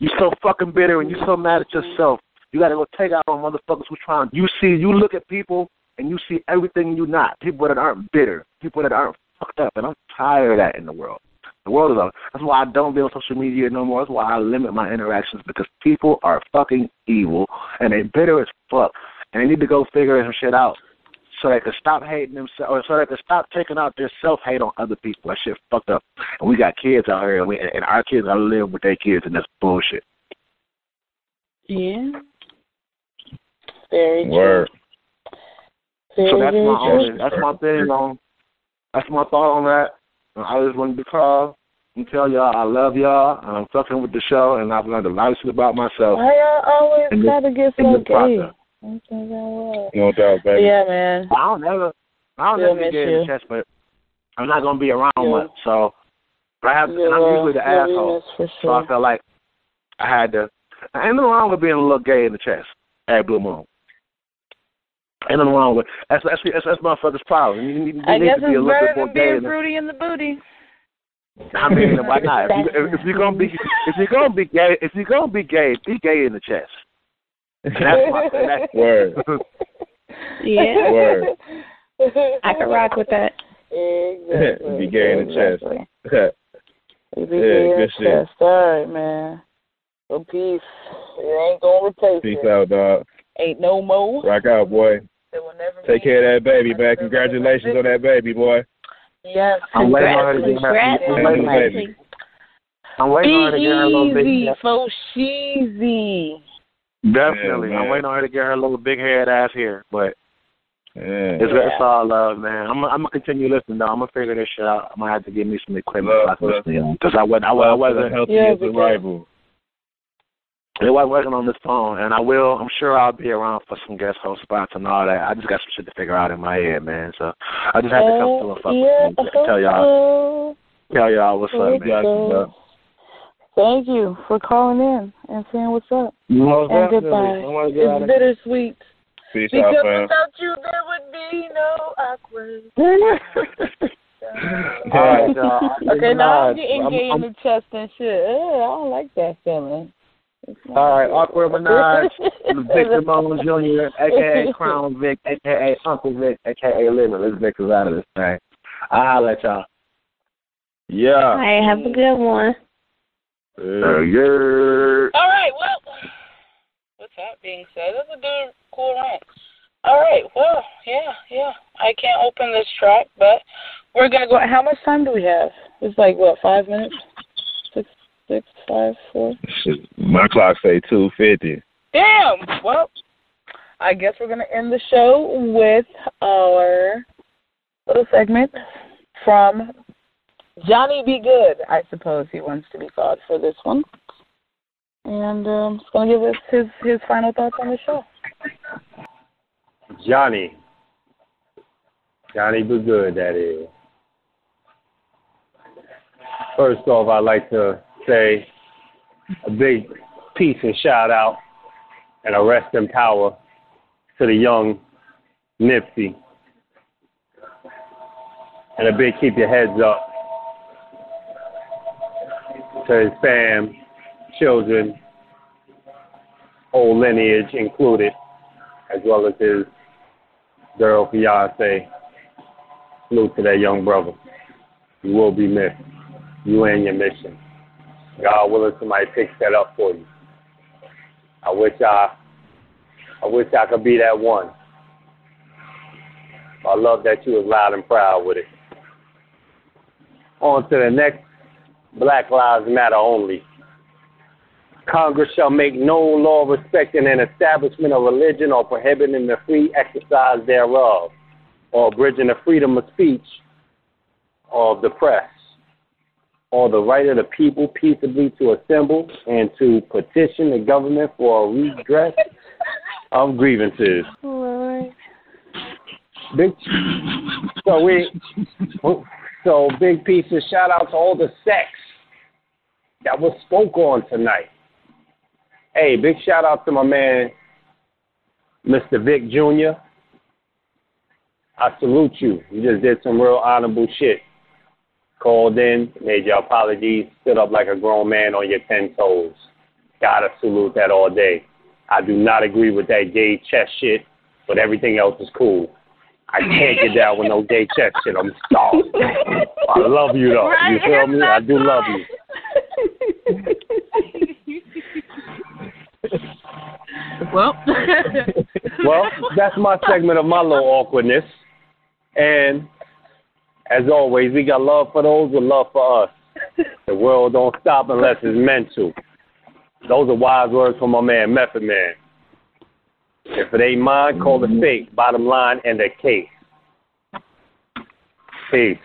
You're so fucking bitter and you're so mad at yourself. You gotta go take out on motherfuckers who trying you see you look at people and you see everything you not. People that aren't bitter. People that aren't fucked up. And I'm tired of that in the world. The world is a that's why I don't be on social media no more. That's why I limit my interactions because people are fucking evil and they bitter as fuck. And they need to go figure some shit out so they can stop hating themselves or so they can stop taking out their self hate on other people. That shit fucked up. And we got kids out here and we and our kids gotta live with their kids and that's bullshit. yeah. Very true. Very, So that's my only that's my thing on that's my thought on that. And I just wanted to call and tell y'all I love y'all and I'm fucking with the show and I've learned a lot of shit about myself. Why y'all always in this- gotta get in so this gay? process. I'm? No doubt, baby. Yeah, man. I don't ever, I don't Still ever miss get in the chest, but I'm not gonna be around Yeah. much. So, but I have, Yeah, and I'm usually the yeah, asshole. miss for So I sure. felt like I had to. I ain't nothing wrong with being a little gay in the chest at Blue Moon. Ain't nothing wrong with that's that's that's, that's motherfucker's problem. You, need- you I need guess to be a it's little better bit more than gay. being in the- fruity in the booty. I mean, why not? If, you, if, if you're gonna be if you're gonna be gay if you're gonna be gay, be gay in the chest. And that's my that's, Word. Yeah. Word. I can rock with that. Exactly. Be gay in the chest. Exactly. Keep it yeah, good shit. All right, man. So peace. It ain't gonna replace Peace it. out, dog. Ain't no more. Rock out, boy. It will never Take care of that baby, man. Congratulations on that baby, boy. Yes. I'm waiting on her to get her. Congrats, I'm baby. I'm waiting on her to get her little big. so cheesy. Definitely, Yeah, I'm waiting on her to get her little big head ass here. But Yeah. it's, it's all love, man. I'm I'm gonna continue listening though. I'm gonna figure this shit out. I'm gonna have to get me some equipment Love so I can for listen to y'all. Because I wasn't I, wa- I wasn't healthy Yeah, as a because- rival. It wasn't working on this phone, and I will. I'm sure I'll be around for some guest host spots and all that. I just got some shit to figure out in my head, man. So I just had to come through and fuck yeah, with you, tell y'all, tell y'all what's up, man. Got. Thank you for calling in and saying what's up. Most And definitely. goodbye. I want to get out It's bittersweet. Peace Because out, fam. without you, there would be no awkward. All right, y'all. Okay, now I'm Good getting night. gay I'm- in the chest and shit. Ugh, I don't like that feeling. All right, awkward Menage, Victor Moan Jr., aka Crown Vic, aka Uncle Vic, aka Living. Let's Vic is out of this thing. I'll holler at y'all. Yeah. All right, have a good one. Uh, yeah. All right, well, with that being said, that's a good, cool rant. All right, well, yeah, yeah. I can't open this track, but we're gonna go. How much time do we have? It's like what, five minutes? Six, six, five, four. Shit, My clock say two fifty. Damn. Well, I guess we're gonna end the show with our little segment from Johnny Be Good. I suppose he wants to be called for this one, and um, he's gonna give us his his final thoughts on the show. Johnny. Johnny Be Good, that is. First off, I'd like to say a big peace and shout out and a rest in power to the young Nipsey. And a big keep your heads up to his fam, children, whole lineage included, as well as his girl, fiance. Salute to that young brother. You will be missed. You and your mission. God willing, somebody picks that up for you. I wish I, I wish I could be that one. I love that you was loud and proud with it. On to the next Black Lives Matter only. Congress shall make no law respecting an establishment of religion or prohibiting the free exercise thereof, or abridging the freedom of speech of the press, or the right of the people peaceably to assemble and to petition the government for a redress of grievances. Big, so we, so big pieces. of shout out to all the sex that was spoke on tonight. Hey, big shout out to my man, Mr. Vic Jr. I salute you. You just did some real honorable shit. Called in, made your apologies, stood up like a grown man on your ten toes. Gotta salute that all day. I do not agree with that gay chest shit, but everything else is cool. I can't get down with no gay chest shit. I'm sorry. I love you though. You feel me? I do love you. Well, Well, that's my segment of my little awkwardness. And as always, we got love for those with love for us. The world don't stop unless it's meant to. Those are wise words from my man, Method Man. If it ain't mine, call it fake. Bottom line, and the case. Peace.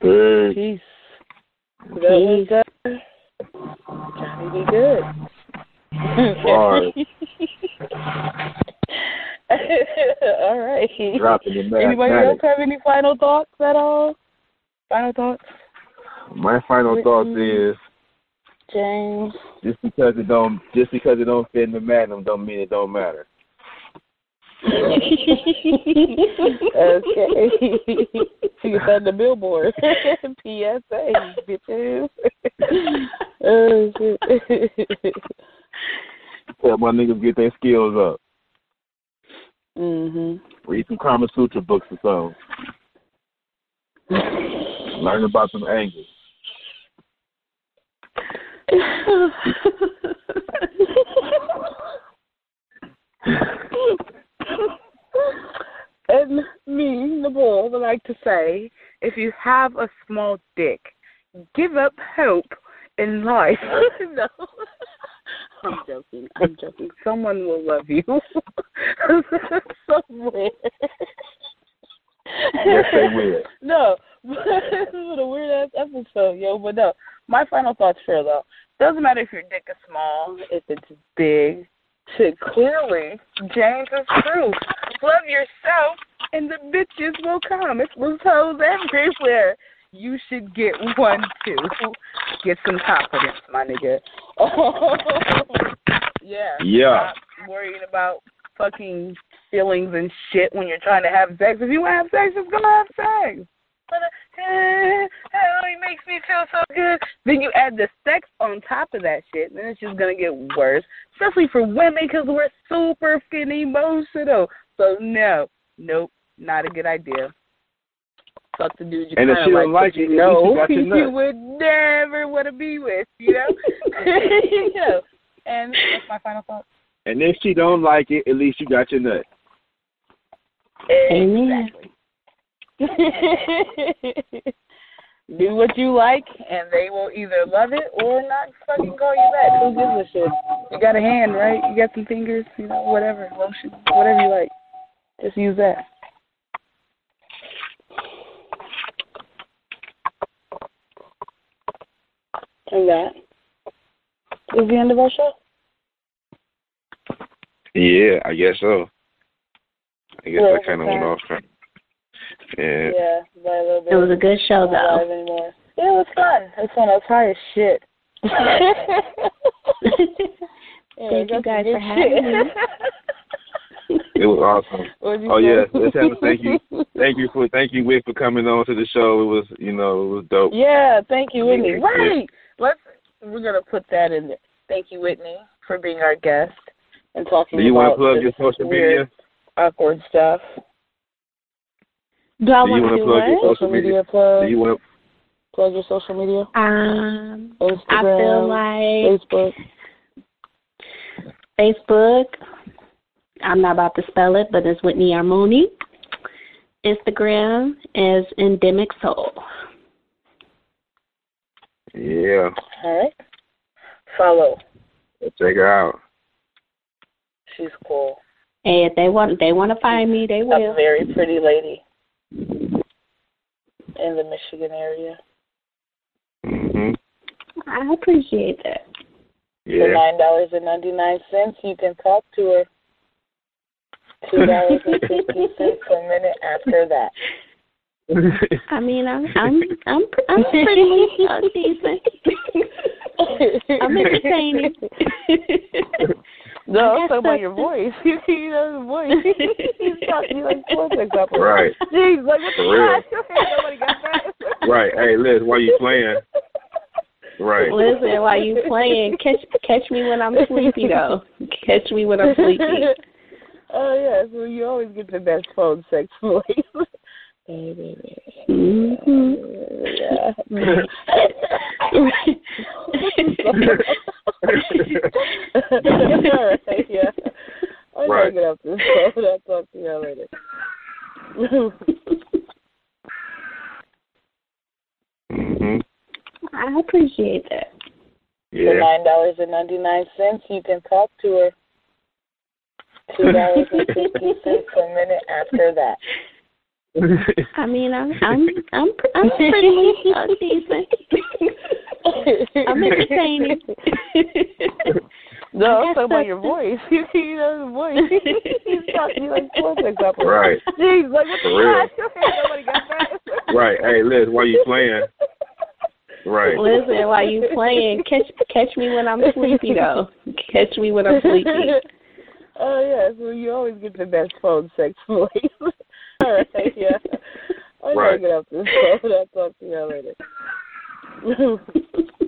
Peace. That was uh, Johnny be good. All right. Dropping the Anybody else have any final thoughts at all? Final thoughts, My final thoughts is James. just because it don't just because it don't fit in the magnum don't mean it don't matter. okay. you said the billboard. PSA, bitches. oh shit. Tell my niggas get their skills up. Mhm. Read some Kama Sutra books or something. Learn about some angles. and me, the bull, would like to say, if you have a small dick, give up hope in life. no. I'm joking. I'm joking. Someone will love you. Somewhere. Yes, they will. no, this is a weird ass episode, yo. But no, my final thoughts for though. Doesn't matter if your dick is small, if it's big. To clearly, James is true. Love yourself, and the bitches will come. It's loose hoes everywhere. You should get one too. Get some confidence, my nigga. yeah. Yeah. Stop worrying about fucking feelings and shit when you're trying to have sex. If you want to have sex, just go have sex. But, uh, oh, it makes me feel so good. Then you add the sex on top of that shit, then it's just gonna get worse. Especially for women, because we're super fucking emotional. So no, nope, not a good idea. Fuck the dude you And if kind she of don't like, like but it, you you know nut. you would never want to be with, you know. you know. And that's my final thought. And if she don't like it, at least you got your nut. Amen. Do what you like, and they will either love it or not fucking call you back. Who gives a shit? You got a hand, right? You got some fingers, you know, whatever, lotion, whatever you like. Just use that. And that is the end of our show. Yeah, I guess so. I guess Yeah, I kind of went off. track. Yeah. Yeah, by a little bit. It was a good show, though. anymore. Yeah, it was fun. It was fun. I was high as shit. Yeah, Thank you guys for having shit. me. It was awesome. Oh say? yeah, let's have a thank you, thank you for thank you Wick for coming on to the show. It was you know it was dope. Yeah, thank you, Whitnee. Yeah. Right. Let's we're gonna put that in there. Thank you, Whitnee, for being our guest and talking Do you want about to plug this your social weird, media? awkward stuff. Do I Do you want want to to do plug your what? social media? plug. Do you want to plug your social media? Um, Instagram, I feel like Facebook. Facebook. I'm not about to spell it, but it's Whitnee Armoni. Instagram is Endemic Soul. To? Yeah, All right. Follow. check her out. She's cool. And if they want, they want to find me, they will. A very pretty lady in the Michigan area. Mhm. I appreciate that. For Yeah. nine dollars and ninety nine cents, you can talk to her. Two dollars and fifty cents a minute after that. I mean, I'm, I'm, I'm, I'm pretty uh, decent. I'm entertaining. No, I I'm guess talking about your voice. you know the voice. He's talking like cortex operator. right, Jeez, like what the For Nobody got that. right. Hey, Liz, while you playing? Right. Listen, while you playing, catch catch me when I'm sleepy though. Catch me when I'm sleepy. Oh yeah, so you always get the best phone sex voice. Baby, yeah. All right, yeah. I'm Right. gonna get up this phone. I'll talk to you later. Mhm. I appreciate that. Yeah. For nine dollars and ninety nine cents, you can talk to her. Two dollars and fifty cents a minute after that. I mean, I'm I'm I'm I'm pretty uh, decent. I'm entertaining. No, I I'm guess talking about your voice. you know the voice. He's talking like cortex operator. Right. Jeez, like what the For real. fuck? Nobody got that. Right. Hey, Liz, while you playing? Right. Listen, while you playing, catch catch me when I'm sleepy though. Catch me when I'm sleepy. oh yeah, so you always get the best phone sex voice. All right, yeah. I'm Right. gonna get up this phone. I'll talk to you later.